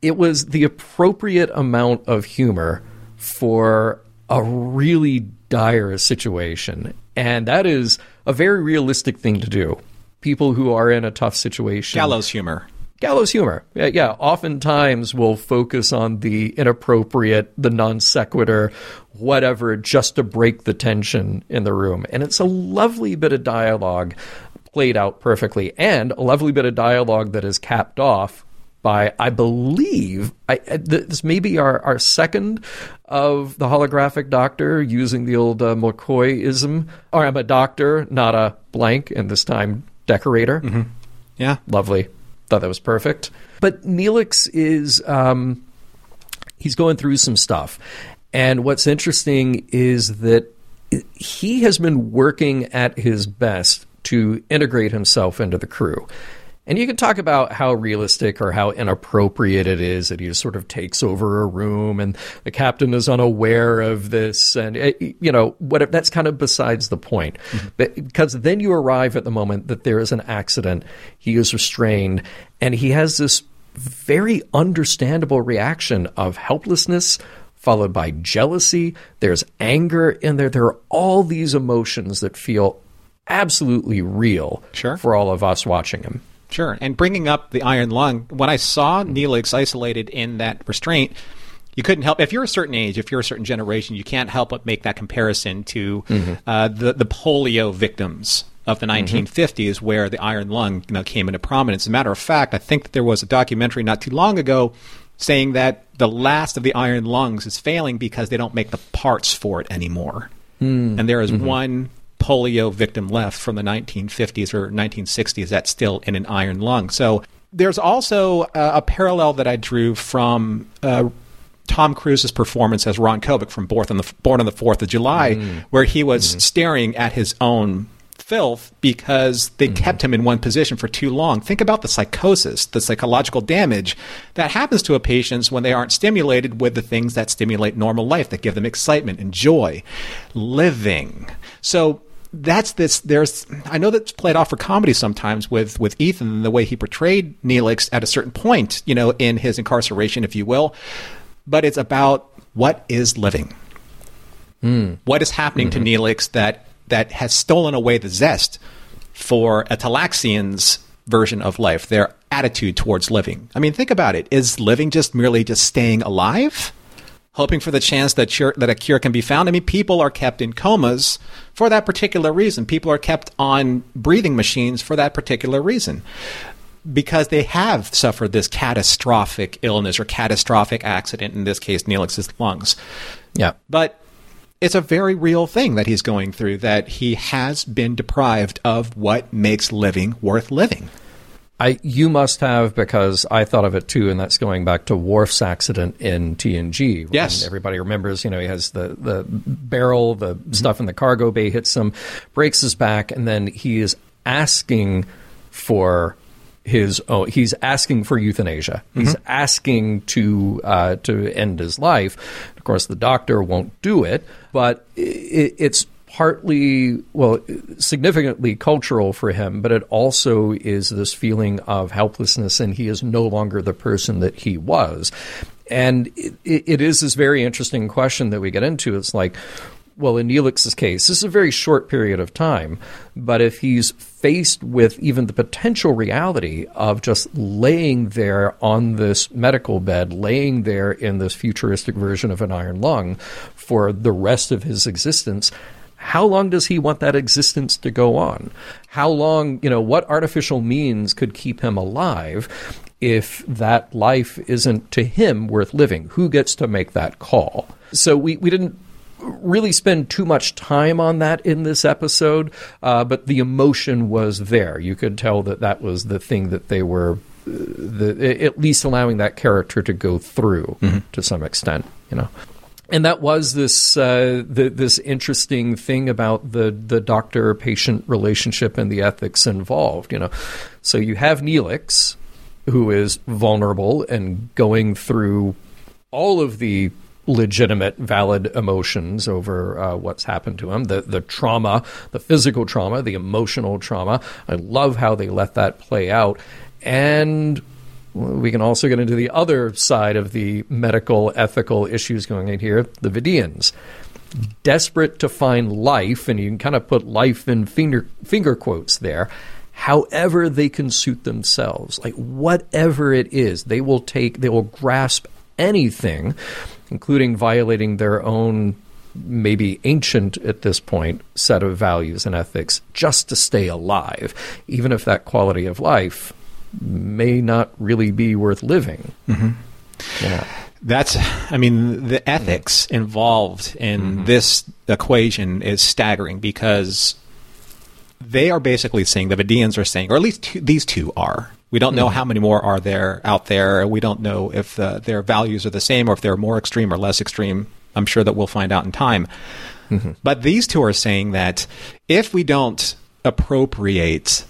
it was the appropriate amount of humor for a really dire situation. And that is a very realistic thing to do. People who are in a tough situation. Gallows humor. Gallows humor. Yeah, yeah, oftentimes we'll focus on the inappropriate, the non sequitur, whatever, just to break the tension in the room. And it's a lovely bit of dialogue played out perfectly, and a lovely bit of dialogue that is capped off by, I believe, I, this may be our, our second of the holographic doctor using the old uh, McCoy-ism. Or I'm a doctor, not a blank, and this time decorator. Yeah. Lovely. Thought that was perfect. But Neelix is um, he's going through some stuff, and what's interesting is that he has been working at his best to integrate himself into the crew. And you can talk about how realistic or how inappropriate it is that he just sort of takes over a room and the captain is unaware of this. And, eh, you know, whatever, that's kind of besides the point. But, because then you arrive at the moment that there is an accident, he is restrained, and he has this very understandable reaction of helplessness followed by jealousy. There's anger in there. There are all these emotions that feel absolutely real Sure. for all of us watching him. Sure. And bringing up the iron lung, when I saw Neelix isolated in that restraint, you couldn't help. If you're a certain age, if you're a certain generation, you can't help but make that comparison to mm-hmm. uh, the the polio victims of the mm-hmm. 1950s, where the iron lung you know, came into prominence. As a matter of fact, I think that there was a documentary not too long ago saying that the last of the iron lungs is failing because they don't make the parts for it anymore. Hmm. And there is mm-hmm. one polio victim left from the 1950s or 1960s that's still in an iron lung. So there's also uh, a parallel that I drew from uh, Tom Cruise's performance as Ron Kovic from Born on the Born on the Fourth of July, where he was staring at his own filth because they kept him in one position for too long. Think about the psychosis, the psychological damage that happens to a patient when they aren't stimulated with the things that stimulate normal life, that give them excitement and joy, living. So that's this there's I know that's played off for comedy sometimes with with Ethan and the way he portrayed Neelix at a certain point, you know, in his incarceration, if you will. But it's about what is living. Hmm. What is happening to mm-hmm. Neelix that that has stolen away the zest for a Talaxian's version of life, their attitude towards living. I mean, think about it. Is living just merely just staying alive? Hoping for the chance that cure, that a cure can be found. I mean, people are kept in comas for that particular reason. People are kept on breathing machines for that particular reason because they have suffered this catastrophic illness or catastrophic accident, in this case, Neelix's lungs. Yeah. But it's a very real thing that he's going through, that he has been deprived of what makes living worth living. I you must have because I thought of it too, and that's going back to Worf's accident in TNG. Yes. everybody remembers. You know, he has the the barrel, the stuff in the cargo bay hits him, breaks his back, and then he is asking for his own. He's asking for euthanasia. He's asking to uh, to end his life. Of course, the doctor won't do it, but it, it's partly, well, significantly cultural for him, but it also is this feeling of helplessness, and he is no longer the person that he was. And it, it is this very interesting question that we get into. It's like, well, in Neelix's case, this is a very short period of time, but if he's faced with even the potential reality of just laying there on this medical bed, laying there in this futuristic version of an iron lung for the rest of his existence, how long does he want that existence to go on? How long, you know, what artificial means could keep him alive if that life isn't to him worth living? Who gets to make that call? So we, we didn't really spend too much time on that in this episode, uh, but the emotion was there. You could tell that that was the thing that they were. uh, The, at least allowing that character to go through to some extent, you know and that was this uh, the, this interesting thing about the the doctor patient relationship and the ethics involved. You know, so you have Neelix, who is vulnerable and going through all of the legitimate, valid emotions over uh, what's happened to him the the trauma, the physical trauma, the emotional trauma. I love how they let that play out, and we can also get into the other side of the medical ethical issues going in here the Vidiians. Desperate to find life, and you can kind of put life in finger, finger quotes there, however they can suit themselves. Like whatever it is, they will take, they will grasp anything, including violating their own maybe ancient at this point set of values and ethics just to stay alive, even if that quality of life may not really be worth living. Yeah. That's, I mean, the ethics involved in this equation is staggering because they are basically saying, the Vidiians are saying, or at least two, these two are. We don't know how many more are there out there. We don't know if uh, their values are the same or if they're more extreme or less extreme. I'm sure that we'll find out in time. But these two are saying that if we don't appropriate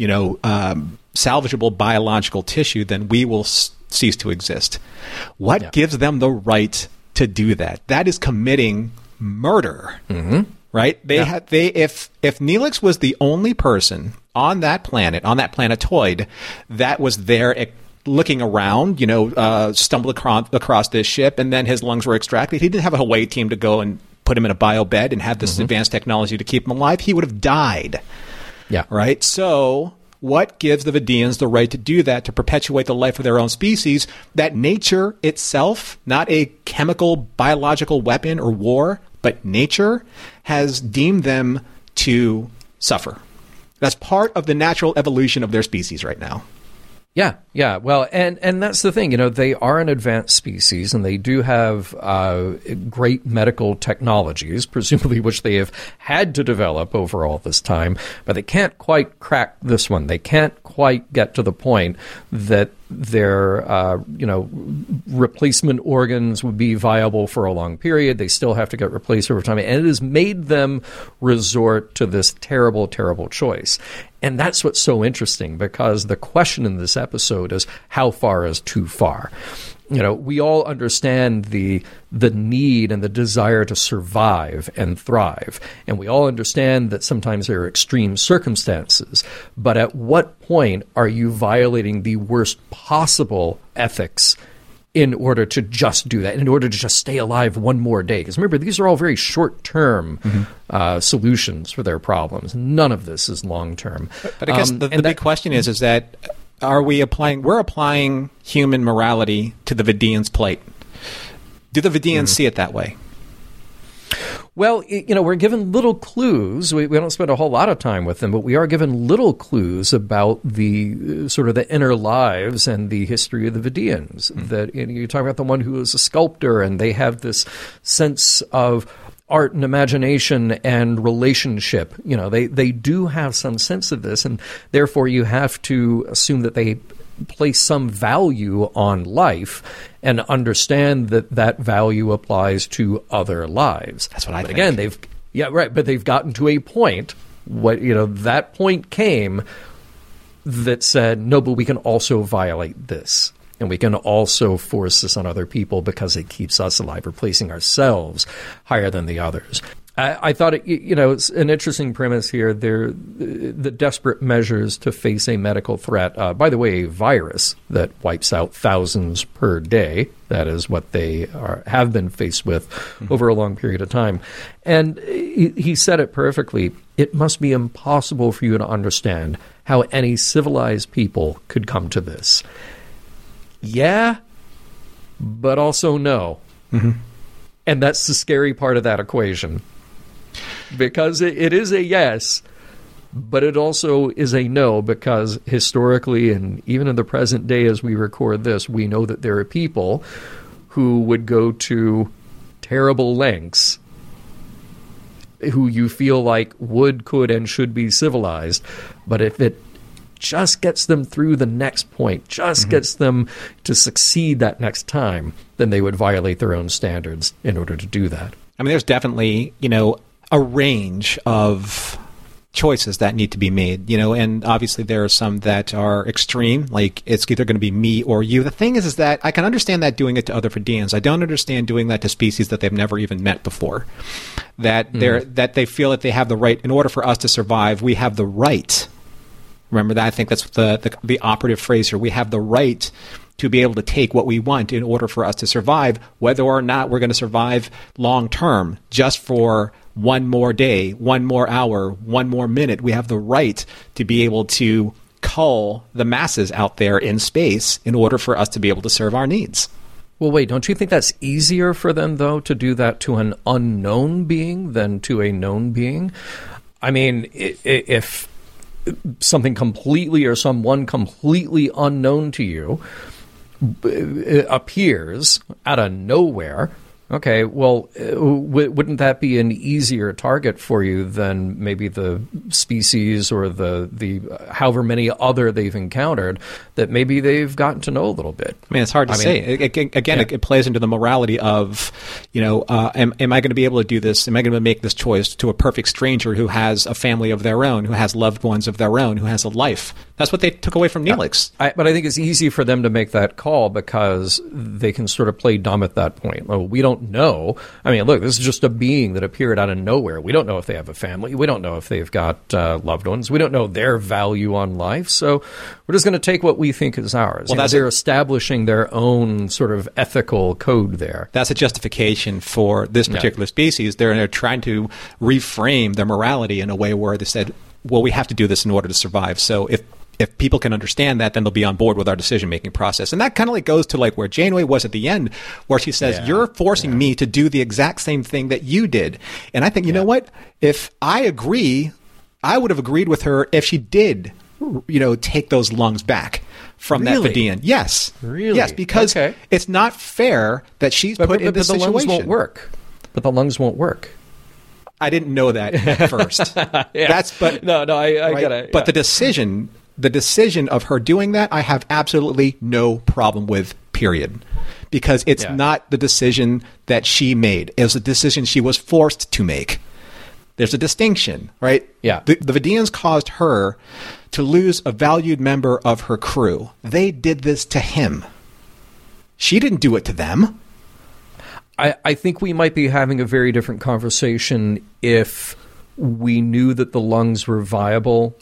you know, um, salvageable biological tissue, then we will s- cease to exist. What Yeah. gives them the right to do that? That is committing murder, mm-hmm. right? They had they if if Neelix was the only person on that planet, on that planetoid, that was there. ec- Looking around, you know, uh, stumbled across, across this ship, and then his lungs were extracted. He didn't have a away team to go and put him in a bio bed and have this advanced technology to keep him alive. He would have died Yeah. right? So, what gives the Vidiians the right to do that to perpetuate the life of their own species? That nature itself, not a chemical, biological weapon or war, but nature has deemed them to suffer. That's part of the natural evolution of their species right now. Yeah, yeah. Well, and and that's the thing. You know, they are an advanced species, and they do have uh, great medical technologies, (laughs) presumably which they have had to develop over all this time. But they can't quite crack this one. They can't quite get to the point that their uh, you know replacement organs would be viable for a long period. They still have to get replaced over time, and it has made them resort to this terrible, terrible choice. And that's what's so interesting because the question in this episode is how far is too far? you know, we all understand the the need and the desire to survive and thrive, and we all understand that sometimes there are extreme circumstances. But at what point are you violating the worst possible ethics? In order to just do that, in order to just stay alive one more day. Because remember, these are all very short term mm-hmm. uh, solutions for their problems. None of this is long term. But, I guess um, the, the big that, question is: is that are we applying? We're applying human morality to the Vidiians' plate. Do the Vidiians mm. see it that way? Well, you know, we're given little clues. We, we, don't spend a whole lot of time with them, but we are given little clues about the uh, sort of the inner lives and the history of the Vidiians. Mm. That you, know, you talk about the one who is a sculptor, and they have this sense of art and imagination and relationship. You know, they, they do have some sense of this, and therefore you have to assume that they place some value on life and understand that that value applies to other lives. That's what I but think. Again, they've yeah right, but they've gotten to a point. What you know, that point came that said, no, but we can also violate this. And we can also force this on other people because it keeps us alive, replacing ourselves higher than the others. I, I thought it, you know, it's an interesting premise here. They're the desperate measures to face a medical threat. Uh, by the way, a virus that wipes out thousands per day. That is what they are, have been faced with mm-hmm. over a long period of time. And he, he said it perfectly. It must be impossible for you to understand how any civilized people could come to this yeah, but also no. Mm-hmm. And that's the scary part of that equation. Because it, it is a yes, but it also is a no because historically and even in the present day as we record this, we know that there are people who would go to terrible lengths who you feel like would, could, and should be civilized. But if it just gets them through the next point, just mm-hmm. gets them to succeed that next time, then they would violate their own standards in order to do that. I mean, there's definitely, you know, a range of choices that need to be made, you know, and obviously there are some that are extreme, like it's either going to be me or you. The thing is, is that I can understand that doing it to other Vidiians. I don't understand doing that to species that they've never even met before. That mm. they're that they feel that they have the right, in order for us to survive, we have the right Remember that? I think that's the, the, the operative phrase here. We have the right to be able to take what we want in order for us to survive, whether or not we're going to survive long term, just for one more day, one more hour, one more minute. We have the right to be able to cull the masses out there in space in order for us to be able to serve our needs. Well, wait, don't you think that's easier for them, though, to do that to an unknown being than to a known being? I mean, if something completely or someone completely unknown to you uh, appears out of nowhere Okay, well, uh, w- wouldn't that be an easier target for you than maybe the species or the the uh, however many other they've encountered that maybe they've gotten to know a little bit? I mean, it's hard to I say. Mean, it, it, again, yeah. it, it, plays into the morality of, you know, uh, am, am I going to be able to do this? Am I going to make this choice to a perfect stranger who has a family of their own, who has loved ones of their own, who has a life? That's what they took away from Neelix. I, but I think it's easy for them to make that call because they can sort of play dumb at that point. Well, we don't don't know. I mean, look, this is just a being that appeared out of nowhere. We don't know if they have a family. We don't know if they've got uh, loved ones. We don't know their value on life. So we're just going to take what we think is ours. Well, that's they're a, establishing their own sort of ethical code there. That's a justification for this particular yeah. species. They're, they're trying to reframe their morality in a way where they said, well, we have to do this in order to survive. So if if people can understand that, then they'll be on board with our decision making process. And that kind of like goes to like where Janeway was at the end, where she says, yeah, "You're forcing yeah. me to do the exact same thing that you did." And I think you yeah. know what? If I agree, I would have agreed with her if she did, you know, take those lungs back from really? that Vidian. Yes, really? Yes, because okay. it's not fair that she's but, put but, in this but the situation. lungs won't work. But the lungs won't work. I didn't know that at (laughs) first. yeah. That's but no, no, I, I right? get it. But the decision the decision of her doing that, I have absolutely no problem with. Period, because it's Yeah. not the decision that she made; it was a decision she was forced to make. There's a distinction, right? Yeah. The, the Vidiians caused her to lose a valued member of her crew. They did this to him. She didn't do it to them. I, I think we might be having a very different conversation if we knew that the lungs were viable.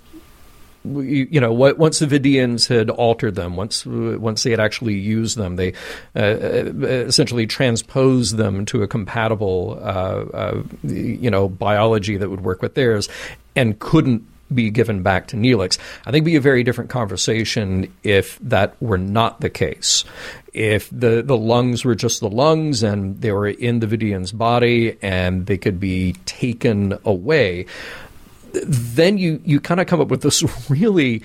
You know, once the Vidiians had altered them, once once they had actually used them, they uh, uh, essentially transposed them to a compatible, uh, uh, you know, biology that would work with theirs, and couldn't be given back to Neelix. I think be a very different conversation if that were not the case. If the, the lungs were just the lungs and they were in the Vidiian's body and they could be taken away, then you, you kind of come up with this (laughs) really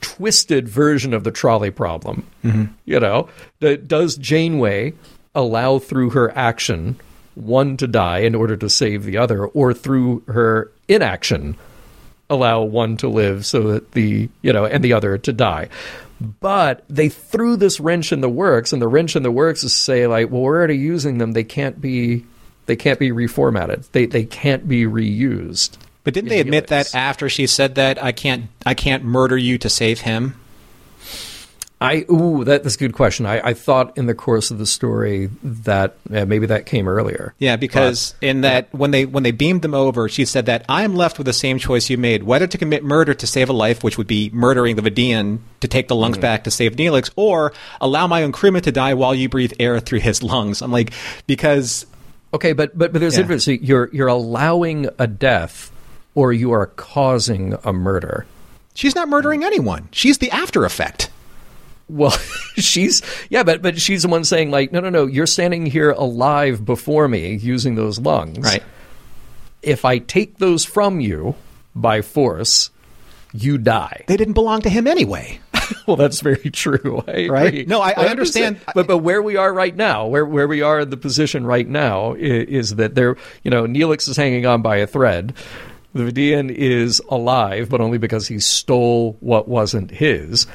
twisted version of the trolley problem. Mm-hmm. You know, does Janeway allow through her action one to die in order to save the other, or through her inaction allow one to live so that the you know and the other to die? But they threw this wrench in the works, and the wrench in the works is say like, well, we're already using them; they can't be they can't be reformatted. They they can't be reused. But didn't they admit that after she said that I can't I can't murder you to save him? I ooh, that, that's a good question. I, I thought in the course of the story that uh, maybe that came earlier. Yeah, because in that when they when they beamed them over, she said that I am left with the same choice you made: whether to commit murder to save a life, which would be murdering the Vidiian to take the Mm-hmm. lungs back to save Neelix, or allow my own crewman to die while you breathe air through his lungs. I'm like, because Okay, but but but there's Yeah. a difference. You're you're allowing a death, or you are causing a murder. she's not murdering anyone; she's the after effect. Well, (laughs) she's yeah, but but she's the one saying like, no, no, no, you're standing here alive before me using those lungs. Right. If I take those from you by force, you die. They didn't belong to him anyway. (laughs) Well, that's very true. I Right? No, I- I But I'm just understand. But but where we are right now, where where we are in the position right now, is, is that there, you know, Neelix is hanging on by a thread. The Vidiian is alive, but only because he stole what wasn't his.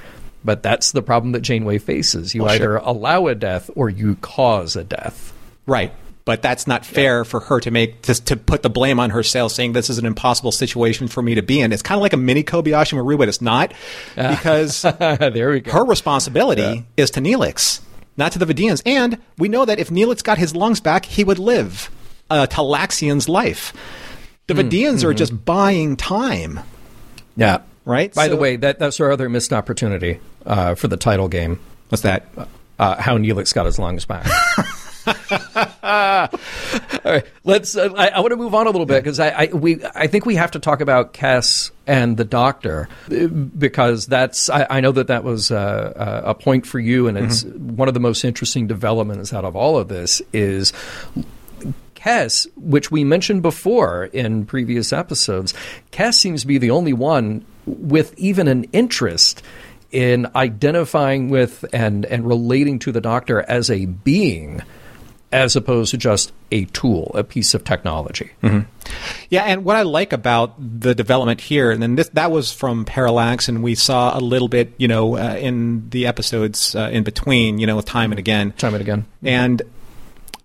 But that's the problem that Janeway faces. You Well, either sure. allow a death or you cause a death. Right. But that's not fair for her to make to, to put the blame on herself, saying this is an impossible situation for me to be in. It's kind of like a mini Kobayashi Maru, but it's not ah. because (laughs) there we go. her responsibility is to Neelix, not to the Vidiians. And we know that if Neelix got his lungs back, he would live a Talaxian's life. The Hmm. Vidiians Mm-hmm. are just buying time, yeah. right? By the way, that that's our other missed opportunity uh, for the title game. what's that? uh, how Neelix got his lungs back. (laughs) (laughs) All right, let's. Uh, I, I want to move on a little bit because I, I we I think we have to talk about Kes and the Doctor uh, because that's I, I know that that was uh, uh, a point for you, and it's one of the most interesting developments out of all of this is. Kes, which we mentioned before in previous episodes, Kes seems to be the only one with even an interest in identifying with and, and relating to the doctor as a being as opposed to just a tool, a piece of technology. Yeah, and what I like about the development here, and then this that was from Parallax, and we saw a little bit, you know, uh, in the episodes uh, in between, you know, time and again. Time and again. And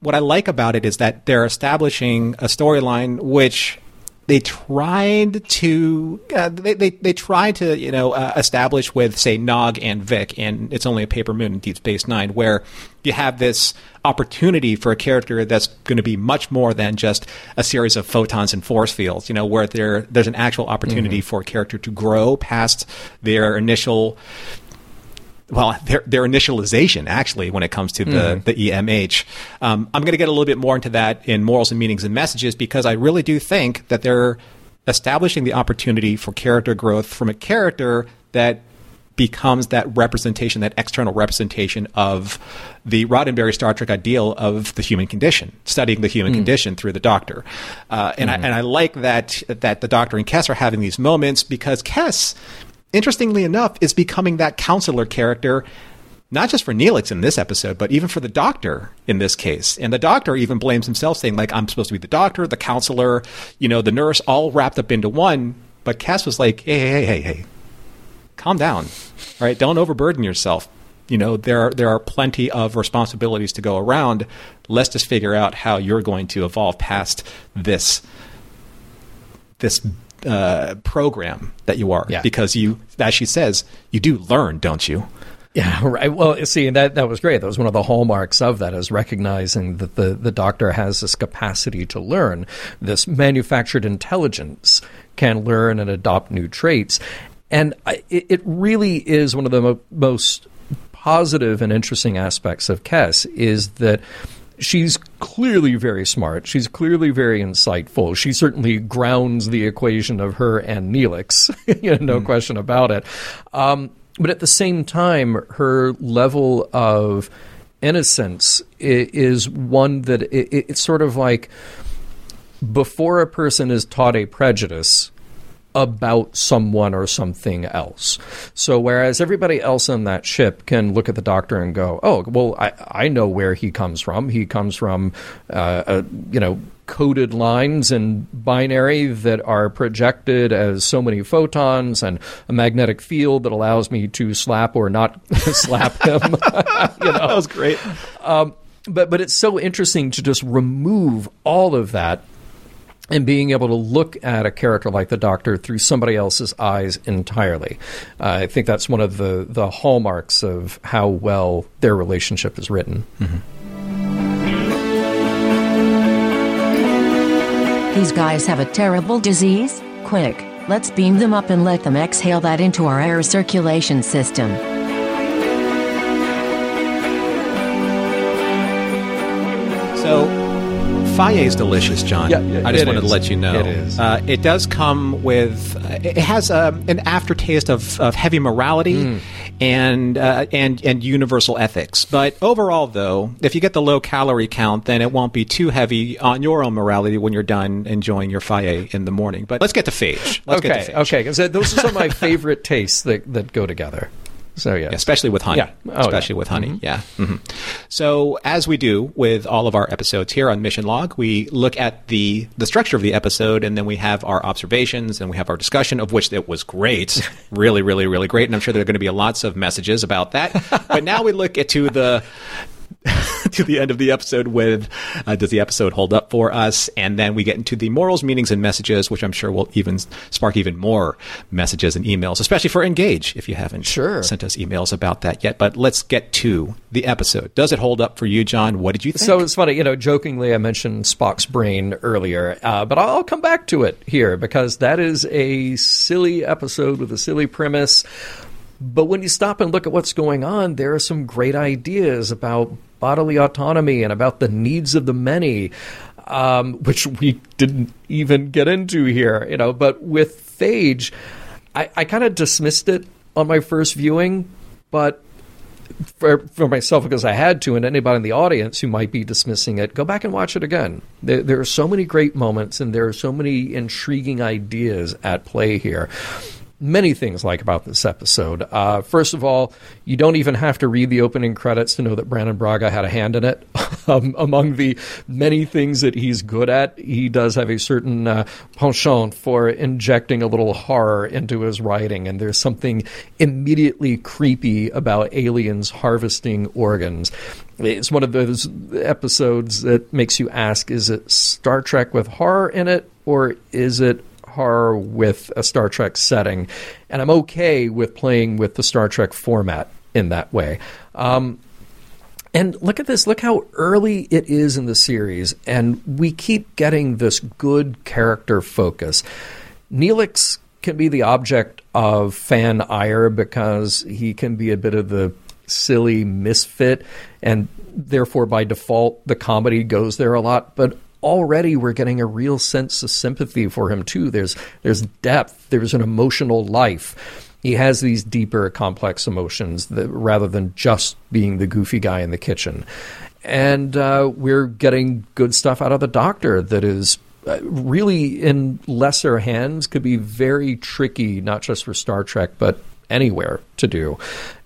what I like about it is that they're establishing a storyline which they tried to uh, they, they they tried to you know uh, establish with say Nog and Vic and it's only a paper moon in Deep Space Nine where you have this opportunity for a character that's going to be much more than just a series of photons and force fields you know where there there's an actual opportunity for a character to grow past their initial well, their, their initialization actually when it comes to the, the EMH. Um, I'm going to get a little bit more into that in morals and meanings and messages because I really do think that they're establishing the opportunity for character growth from a character that becomes that representation, that external representation of the Roddenberry Star Trek ideal of the human condition, studying the human condition through the Doctor. Uh, and I, and I like that that the Doctor and Kes are having these moments because Kes interestingly enough, is becoming that counselor character, not just for Neelix in this episode, but even for the doctor in this case. And the doctor even blames himself, saying, like, I'm supposed to be the doctor, the counselor, you know, the nurse, all wrapped up into one. But Kes was like, hey, hey, hey, hey, hey. calm down. All right, don't overburden yourself. You know, there are, there are plenty of responsibilities to go around. Let's just figure out how you're going to evolve past this this uh, program that you are. Yeah. Because you, as she says, you do learn, don't you? Yeah, right. Well, see, that that was great. That was one of the hallmarks of that is recognizing that the, the doctor has this capacity to learn, this manufactured intelligence can learn and adopt new traits. And I, it, really is one of the mo- most positive and interesting aspects of Kes is that she's clearly very smart. She's clearly very insightful. She certainly grounds the equation of her and Neelix, (laughs) you know, no question about it. Um, but at the same time, her level of innocence is one that it, it's sort of like before a person is taught a prejudice about someone or something else. So whereas everybody else on that ship can look at the doctor and go, "Oh, well, I, I know where he comes from. He comes from, uh, a, you know." Coded lines in binary that are projected as so many photons and a magnetic field that allows me to slap or not (laughs) slap him. (laughs) you know? That was great. but but it's so interesting to just remove all of that and being able to look at a character like the Doctor through somebody else's eyes entirely. Uh, I think that's one of the the hallmarks of how well their relationship is written. These guys have a terrible disease? Quick, let's beam them up and let them exhale that into our air circulation system. So, Fage is delicious, John. Yeah, yeah, I just wanted to let you know. It is. Uh, it does come with. uh, It has um, an aftertaste of, of heavy morality Hmm. and uh, and and universal ethics. But overall, though, if you get the low calorie count, then it won't be too heavy on your own morality when you're done enjoying your Fage in the morning. But let's get to Phage. Let's okay, get to Phage. okay, those are some of my (laughs) favorite tastes that that go together. So yeah, especially with honey. Yeah. Oh, especially yeah. with honey. Yeah. hmm So as we do with all of our episodes here on Mission Log, we look at the the structure of the episode, and then we have our observations, and we have our discussion, of which it was great, (laughs) really, really, really great. And I'm sure there are going to be lots of messages about that. but now we look at to the (laughs) to the end of the episode with uh, does the episode hold up for us? And then we get into the morals meanings and messages which i'm sure will even spark even more messages and emails especially for engage if you haven't Sure. sent us emails about that yet. But let's get to the episode. Does it hold up for you john? What did you think? So it's funny, you know, jokingly I mentioned Spock's brain earlier, uh, but I'll come back to it here because that is a silly episode with a silly premise. But when you stop and look at what's going on, there are some great ideas about bodily autonomy and about the needs of the many, um, which we didn't even get into here, you know. But with Phage, I, I kind of dismissed it on my first viewing, but for, for myself because I had to, and anybody in the audience who might be dismissing it, go back and watch it again. There, there are so many great moments, and there are so many intriguing ideas at play here. Many things like about this episode. Uh, first of all, you don't even have to read the opening credits to know that Brannon Braga had a hand in it. (laughs) um, among the many things that he's good at, he does have a certain uh, penchant for injecting a little horror into his writing, and there's something immediately creepy about aliens harvesting organs. It's one of those episodes that makes you ask: Is it Star Trek with horror in it, or is it with a Star Trek setting? And I'm okay with playing with the Star Trek format in that way. Um, and look at this. Look how early it is in the series. And we keep getting this good character focus. Neelix can be the object of fan ire because he can be a bit of the silly misfit. And therefore, by default, the comedy goes there a lot. But already we're getting a real sense of sympathy for him, too. There's, there's depth, there's an emotional life he has these deeper, complex emotions that, rather than just being the goofy guy in the kitchen. And uh, we're getting good stuff out of the doctor that is uh, really in lesser hands could be very tricky, not just for Star Trek, but anywhere to do.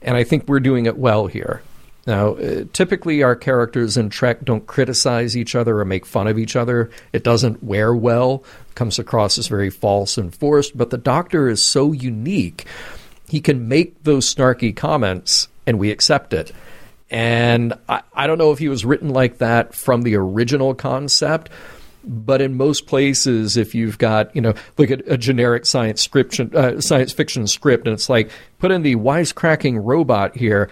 And I think we're doing it well here. Now, uh, typically our characters in Trek don't criticize each other or make fun of each other. It doesn't wear well, comes across as very false and forced, but the Doctor is so unique he can make those snarky comments and we accept it. And I, I don't know if he was written like that from the original concept, but in most places, if you've got, you know, look at a generic science script, uh, science fiction script, and it's like, put in the wisecracking robot here,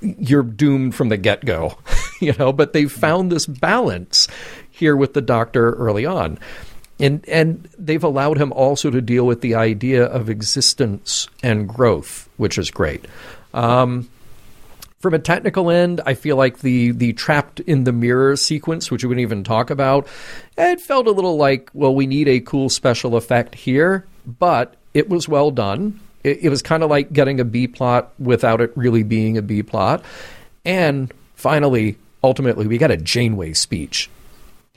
you're doomed from the get go, (laughs) you know, but they found this balance here with the doctor early on. And, and they've allowed him also to deal with the idea of existence and growth, which is great. Um, from a technical end, I feel like the the trapped in the mirror sequence, which we wouldn't even talk about, it felt a little like, well, we need a cool special effect here, but it was well done. It, it was kind of like getting a B plot without it really being a B plot. And finally, ultimately, we got a Janeway speech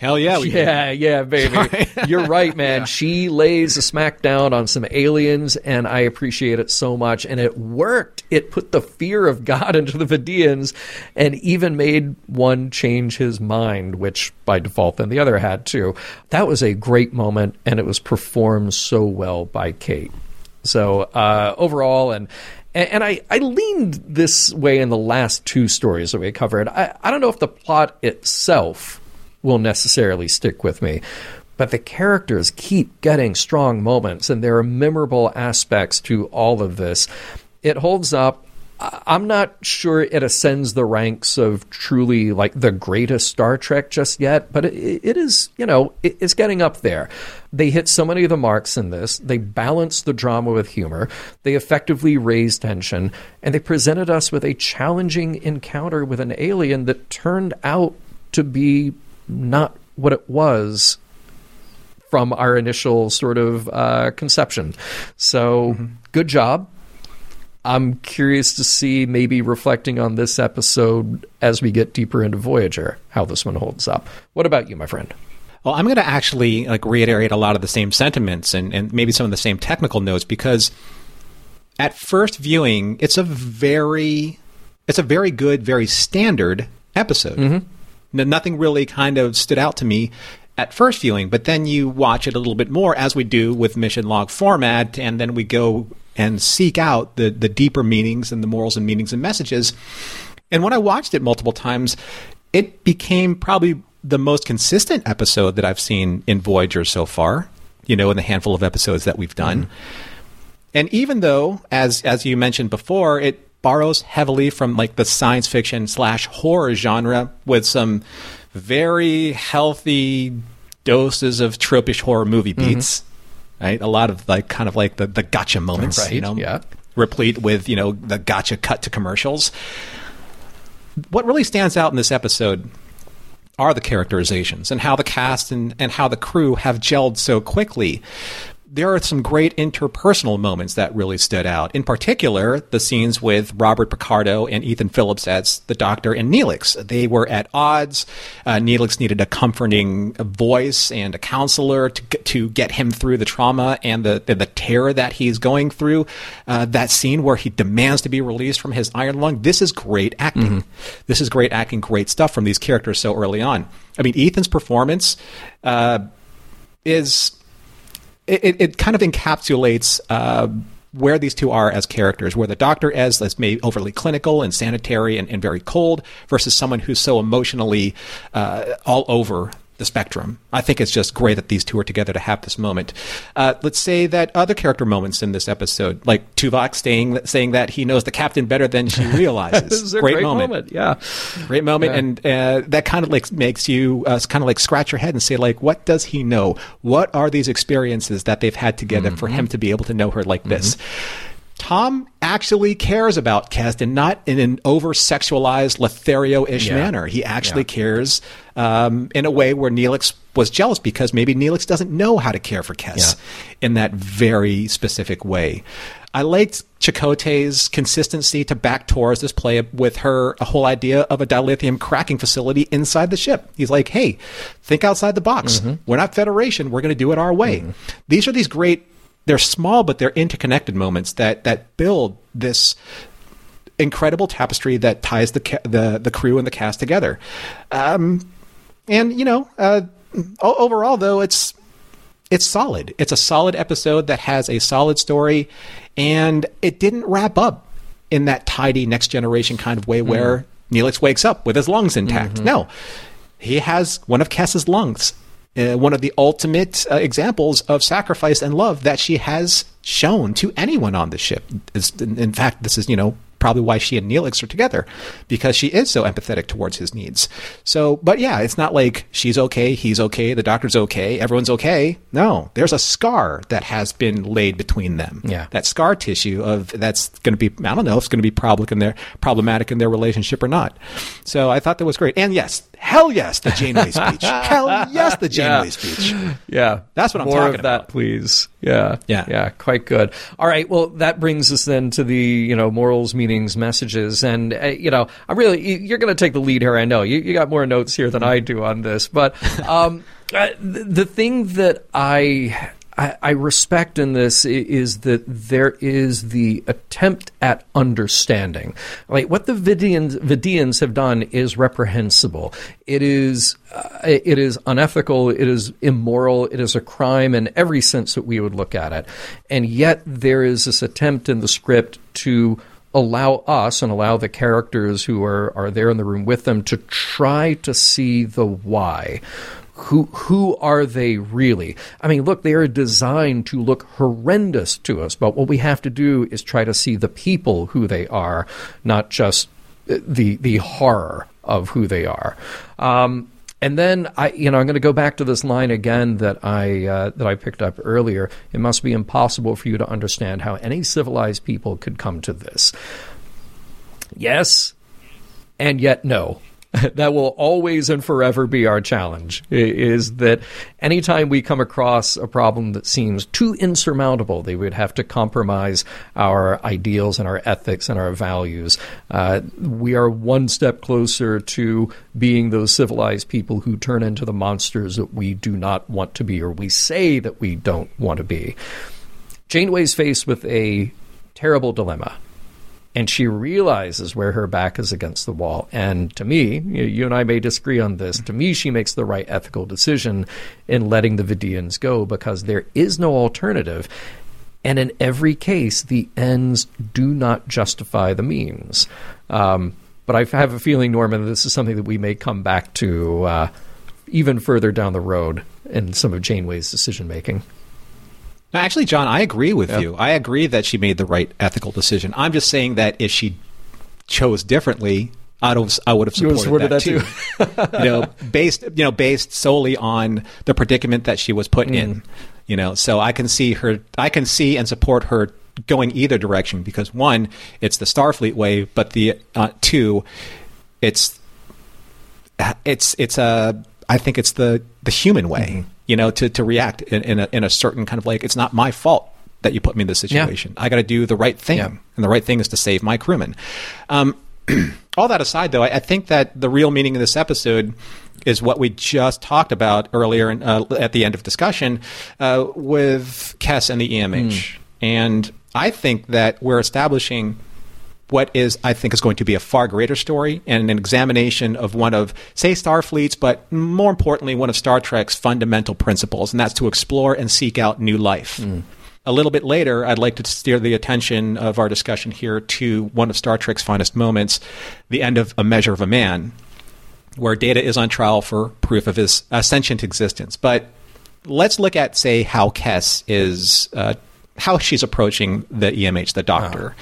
Hell yeah, we yeah, yeah, baby. (laughs) You're right, man. Yeah. She lays a smackdown on some aliens, and I appreciate it so much. And it worked. It put the fear of God (laughs) into the Vidiians, and even made one change his mind, which by default then the other had too. That was a great moment, and it was performed so well by Kate. So uh, overall, and and I, I leaned this way in the last two stories that we covered. I, I don't know if the plot itself will necessarily stick with me. But the characters keep getting strong moments, and there are memorable aspects to all of this. It holds up. I'm not sure it ascends the ranks of truly like the greatest Star Trek just yet, but it, it is, you know, it, it's getting up there. They hit so many of the marks in this. They balanced the drama with humor. They effectively raised tension, and they presented us with a challenging encounter with an alien that turned out to be not what it was from our initial sort of uh, conception. So, mm-hmm. good job. I'm curious to see, maybe reflecting on this episode as we get deeper into Voyager, how this one holds up. What about you, my friend? Well, I'm going to actually like reiterate a lot of the same sentiments and, and maybe some of the same technical notes because at first viewing, it's a very it's a very good, very standard episode. Mm-hmm nothing really kind of stood out to me at first viewing, but then you watch it a little bit more as we do with mission log format, and then we go and seek out the, the deeper meanings and the morals and meanings and messages. And when I watched it multiple times, it became probably the most consistent episode that I've seen in Voyager so far, you know, in the handful of episodes that we've done. Mm-hmm. And even though, as as you mentioned before, it borrows heavily from like the science fiction slash horror genre with some very healthy doses of tropish horror movie mm-hmm. beats. Mm-hmm. Right, a lot of like kind of like the the gotcha moments, right, you know, yeah. replete with you know the gotcha cut to commercials. What really stands out in this episode are the characterizations and how the cast and, and how the crew have gelled so quickly there are some great interpersonal moments that really stood out. In particular, the scenes with Robert Picardo and Ethan Phillips as the Doctor and Neelix. They were at odds. Uh, Neelix needed a comforting voice and a counselor to get, to get him through the trauma and the the, the terror that he's going through. Uh, that scene where he demands to be released from his iron lung. This is great acting. Mm-hmm. This is great acting. Great stuff from these characters so early on. I mean, Ethan's performance uh, is it, it kind of encapsulates uh, where these two are as characters, where the doctor is, is maybe overly clinical and sanitary and, and very cold, versus someone who's so emotionally uh, all over the spectrum. I think it's just great that these two are together to have this moment. Uh, let's say that other character moments in this episode, like Tuvok saying saying that he knows the captain better than she (laughs) realizes. great, great moment. moment. yeah, great moment, yeah. and uh, that kind of like makes you uh, kind of like scratch your head and say like, what does he know? What are these experiences that they've had together mm-hmm. for him to be able to know her like mm-hmm. this? Tom actually cares about Keston, not in an over sexualized Lothario ish yeah. manner. He actually yeah. cares um, in a way where Neelix was jealous because maybe Neelix doesn't know how to care for Kes yeah. in that very specific way. I liked Chakotay's consistency to back Torres' play with her a whole idea of a dilithium cracking facility inside the ship. He's like, hey, think outside the box. Mm-hmm. We're not Federation. We're going to do it our way. Mm-hmm. These are these great they're small but they're interconnected moments that that build this incredible tapestry that ties the ca- the the crew and the cast together. Um, and you know, uh, overall though, it's it's solid. It's a solid episode that has a solid story, and it didn't wrap up in that tidy next generation kind of way where Neelix wakes up with his lungs intact. No, he has one of Kes's lungs. Uh, one of the ultimate uh, examples of sacrifice and love that she has shown to anyone on the ship. Is, in, in fact, this is you know probably why she and Neelix are together because she is so empathetic towards his needs. So, but yeah, it's not like she's okay, he's okay, the doctor's okay, everyone's okay. No, there's a scar that has been laid between them. Yeah. that scar tissue of that's going to be I don't know if it's going to be problematic in their problematic in their relationship or not. So I thought that was great. And yes, hell yes, the Janeway speech. (laughs) hell yes, the Janeway Yeah. speech. Yeah, That's what I'm More talking of that, about. please. Yeah, Yeah. yeah. Quite good. All right. Well, that brings us then to the you know morals, meanings, messages, and uh, you know I'm really you- you're going to take the lead here. I know you, you got more notes here than I do on this, but um, (laughs) uh, the, the thing that I. I respect in this is that there is the attempt at understanding. Like what the Vidiians, Vidiians have done is reprehensible. It is uh, it is unethical. It is immoral. It is a crime in every sense that we would look at it. And yet there is this attempt in the script to allow us and allow the characters who are, are there in the room with them to try to see the why. Who who are they really? I mean, look, they are designed to look horrendous to us, but what we have to do is try to see the people who they are, not just the the horror of who they are. Um, and then I, you know, I'm going to go back to this line again that I uh, that I picked up earlier. It must be impossible for you to understand how any civilized people could come to this. Yes, and yet no. (laughs) that will always and forever be our challenge is that anytime we come across a problem that seems too insurmountable they would have to compromise our ideals and our ethics and our values. Uh, we are one step closer to being those civilized people who turn into the monsters that we do not want to be or we say that we don't want to be. Janeway's faced with a terrible dilemma and she realizes where her back is against the wall. And to me, you, and I may disagree on this. To me, she makes the right ethical decision in letting the Vidiians go because there is no alternative. And in every case, the ends do not justify the means. Um, but I have a feeling, Norman, this is something that we may come back to uh, even further down the road in some of Janeway's decision making. No, actually, John, I agree with you. I agree that she made the right ethical decision. I'm just saying that if she chose differently, I'd have, I would have supported, that, that too. (laughs) you know, (laughs) based you know based solely on the predicament that she was put Mm. in. You know, so I can see her. I can see and support her going either direction because one, it's the Starfleet way, but the uh, two, it's it's it's a I think it's the the human way, Mm-hmm. You know, to to react in, in a in a certain kind of like it's not my fault that you put me in this situation. I got to do the right thing, Yeah. and the right thing is to save my crewmen. Um, (clears throat) all that aside, though, I, I think that the real meaning of this episode is what we just talked about earlier in, uh, at the end of discussion uh, with Kes and the EMH, and I think that we're establishing what is I think is going to be a far greater story and an examination of one of say Starfleet's but more importantly one of Star Trek's fundamental principles and that's to explore and seek out new life. A little bit later, I'd like to steer the attention of our discussion here to one of Star Trek's finest moments, the end of A Measure of a Man, where Data is on trial for proof of his uh, sentient existence. But let's look at, say, how Kes is, uh, how she's approaching the EMH, the doctor.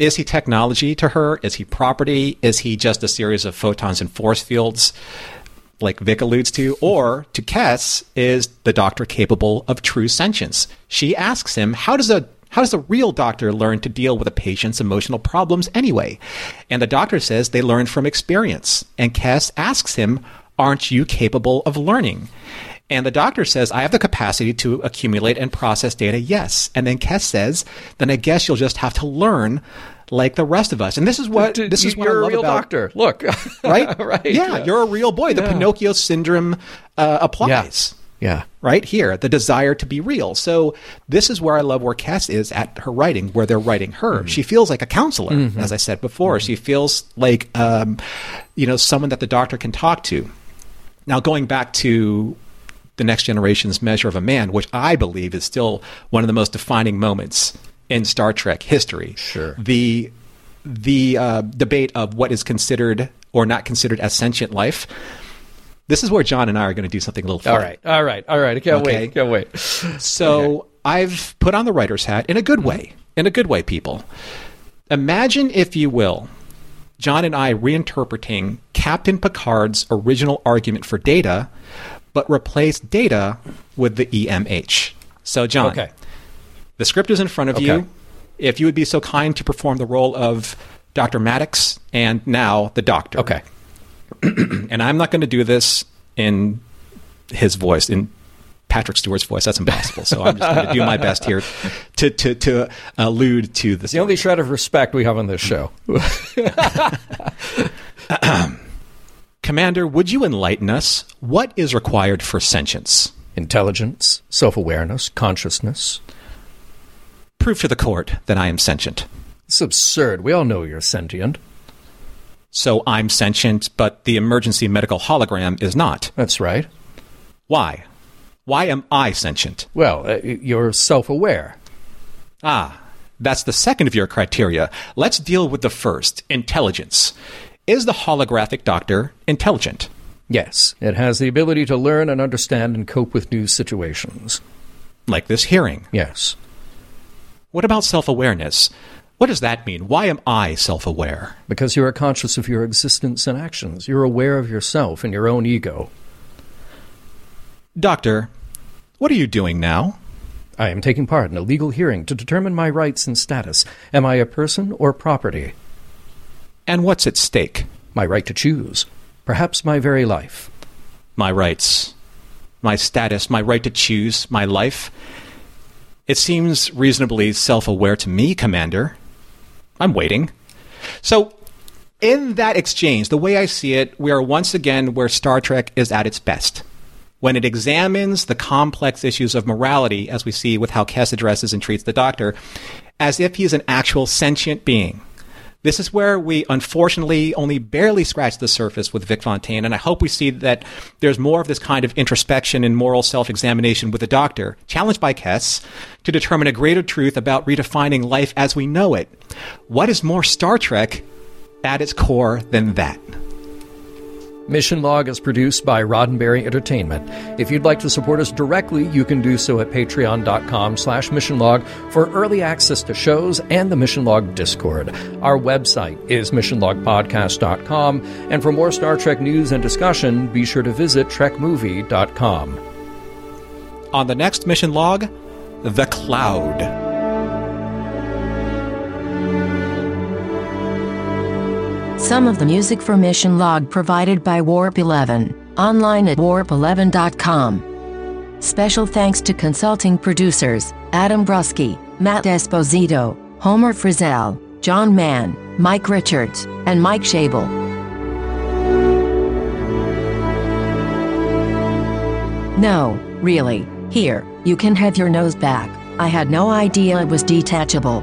Is he technology to her? Is he property? Is he just a series of photons and force fields, like Vic alludes to? Or to Kes, is the doctor capable of true sentience? She asks him, "How does a how does a real doctor learn to deal with a patient's emotional problems anyway?" And the doctor says they learn from experience. And Kes asks him, "Aren't you capable of learning?" And the doctor says, I have the capacity to accumulate and process data, yes. And then Kes says, then I guess you'll just have to learn like the rest of us. And this is what this is what you're I a real about doctor. Look, (laughs) right? (laughs) right? Yeah, you're a real boy. The Yeah. Pinocchio syndrome uh, applies. yeah. yeah. Right here, the desire to be real. So this is where I love where Cass is at her writing, where they're writing her. Mm-hmm. She feels like a counselor, as I said before. She feels like, um, you know, someone that the doctor can talk to. Now, going back to the next generation's measure of a man, which I believe is still one of the most defining moments in Star Trek history. Sure. The the uh, debate of what is considered or not considered as sentient life. This is where John and I are going to do something a little fun. All right, all right, all right. I can't Okay. wait. Can't wait. So I've put on the writer's hat in a good way. In a good way, people. Imagine, if you will, John and I reinterpreting Captain Picard's original argument for data, but replace data with the EMH. So, John, Okay. the script is in front of Okay. you. If you would be so kind to perform the role of Dr. Maddox and now the doctor. Okay. (clears throat) And I'm not going to do this in his voice, in Patrick Stewart's voice. That's impossible. So I'm just going to do my best here to, to, to allude to this. The only shred of respect we have on this show. (clears throat) Commander, would you enlighten us? What is required for sentience? Intelligence, self awareness, consciousness. Prove to the court that I am sentient. It's absurd. We all know you're sentient. So I'm sentient, but the emergency medical hologram is not. That's right. Why? Why am I sentient? Well, uh, you're self aware. Ah, that's the second of your criteria. Let's deal with the first intelligence. Is the holographic doctor intelligent? Yes, it has the ability to learn and understand and cope with new situations. Like this hearing. Yes. What about self awareness? What does that mean? Why am I self aware? Because you are conscious of your existence and actions. You're aware of yourself and your own ego. Doctor, what are you doing now? I am taking part in a legal hearing to determine my rights and status. Am I a person or property? And what's at stake? My right to choose. Perhaps my very life. My rights, my status, my right to choose, my life. It seems reasonably self aware to me, Commander. I'm waiting. So, in that exchange, the way I see it, we are once again where Star Trek is at its best. When it examines the complex issues of morality, as we see with how Kes addresses and treats the Doctor, as if he is an actual sentient being. This is where we unfortunately only barely scratch the surface with Vic Fontaine, and I hope we see that there's more of this kind of introspection and moral self examination with the Doctor, challenged by Kes, to determine a greater truth about redefining life as we know it. What is more Star Trek at its core than that? Mission Log is produced by Roddenberry Entertainment. If you'd like to support us directly, you can do so at patreon.com slash missionlog for early access to shows and the Mission Log Discord. Our website is missionlogpodcast.com, and for more Star Trek news and discussion, be sure to visit trekmovie.com. On the next mission log, The Cloud. Some of the music for Mission Log provided by Warp 11, online at warp11.com. Special thanks to consulting producers Adam Brusky, Matt Esposito, Homer Frizzell, John Mann, Mike Richards, and Mike Shabel. No, really, here, you can have your nose back. I had no idea it was detachable.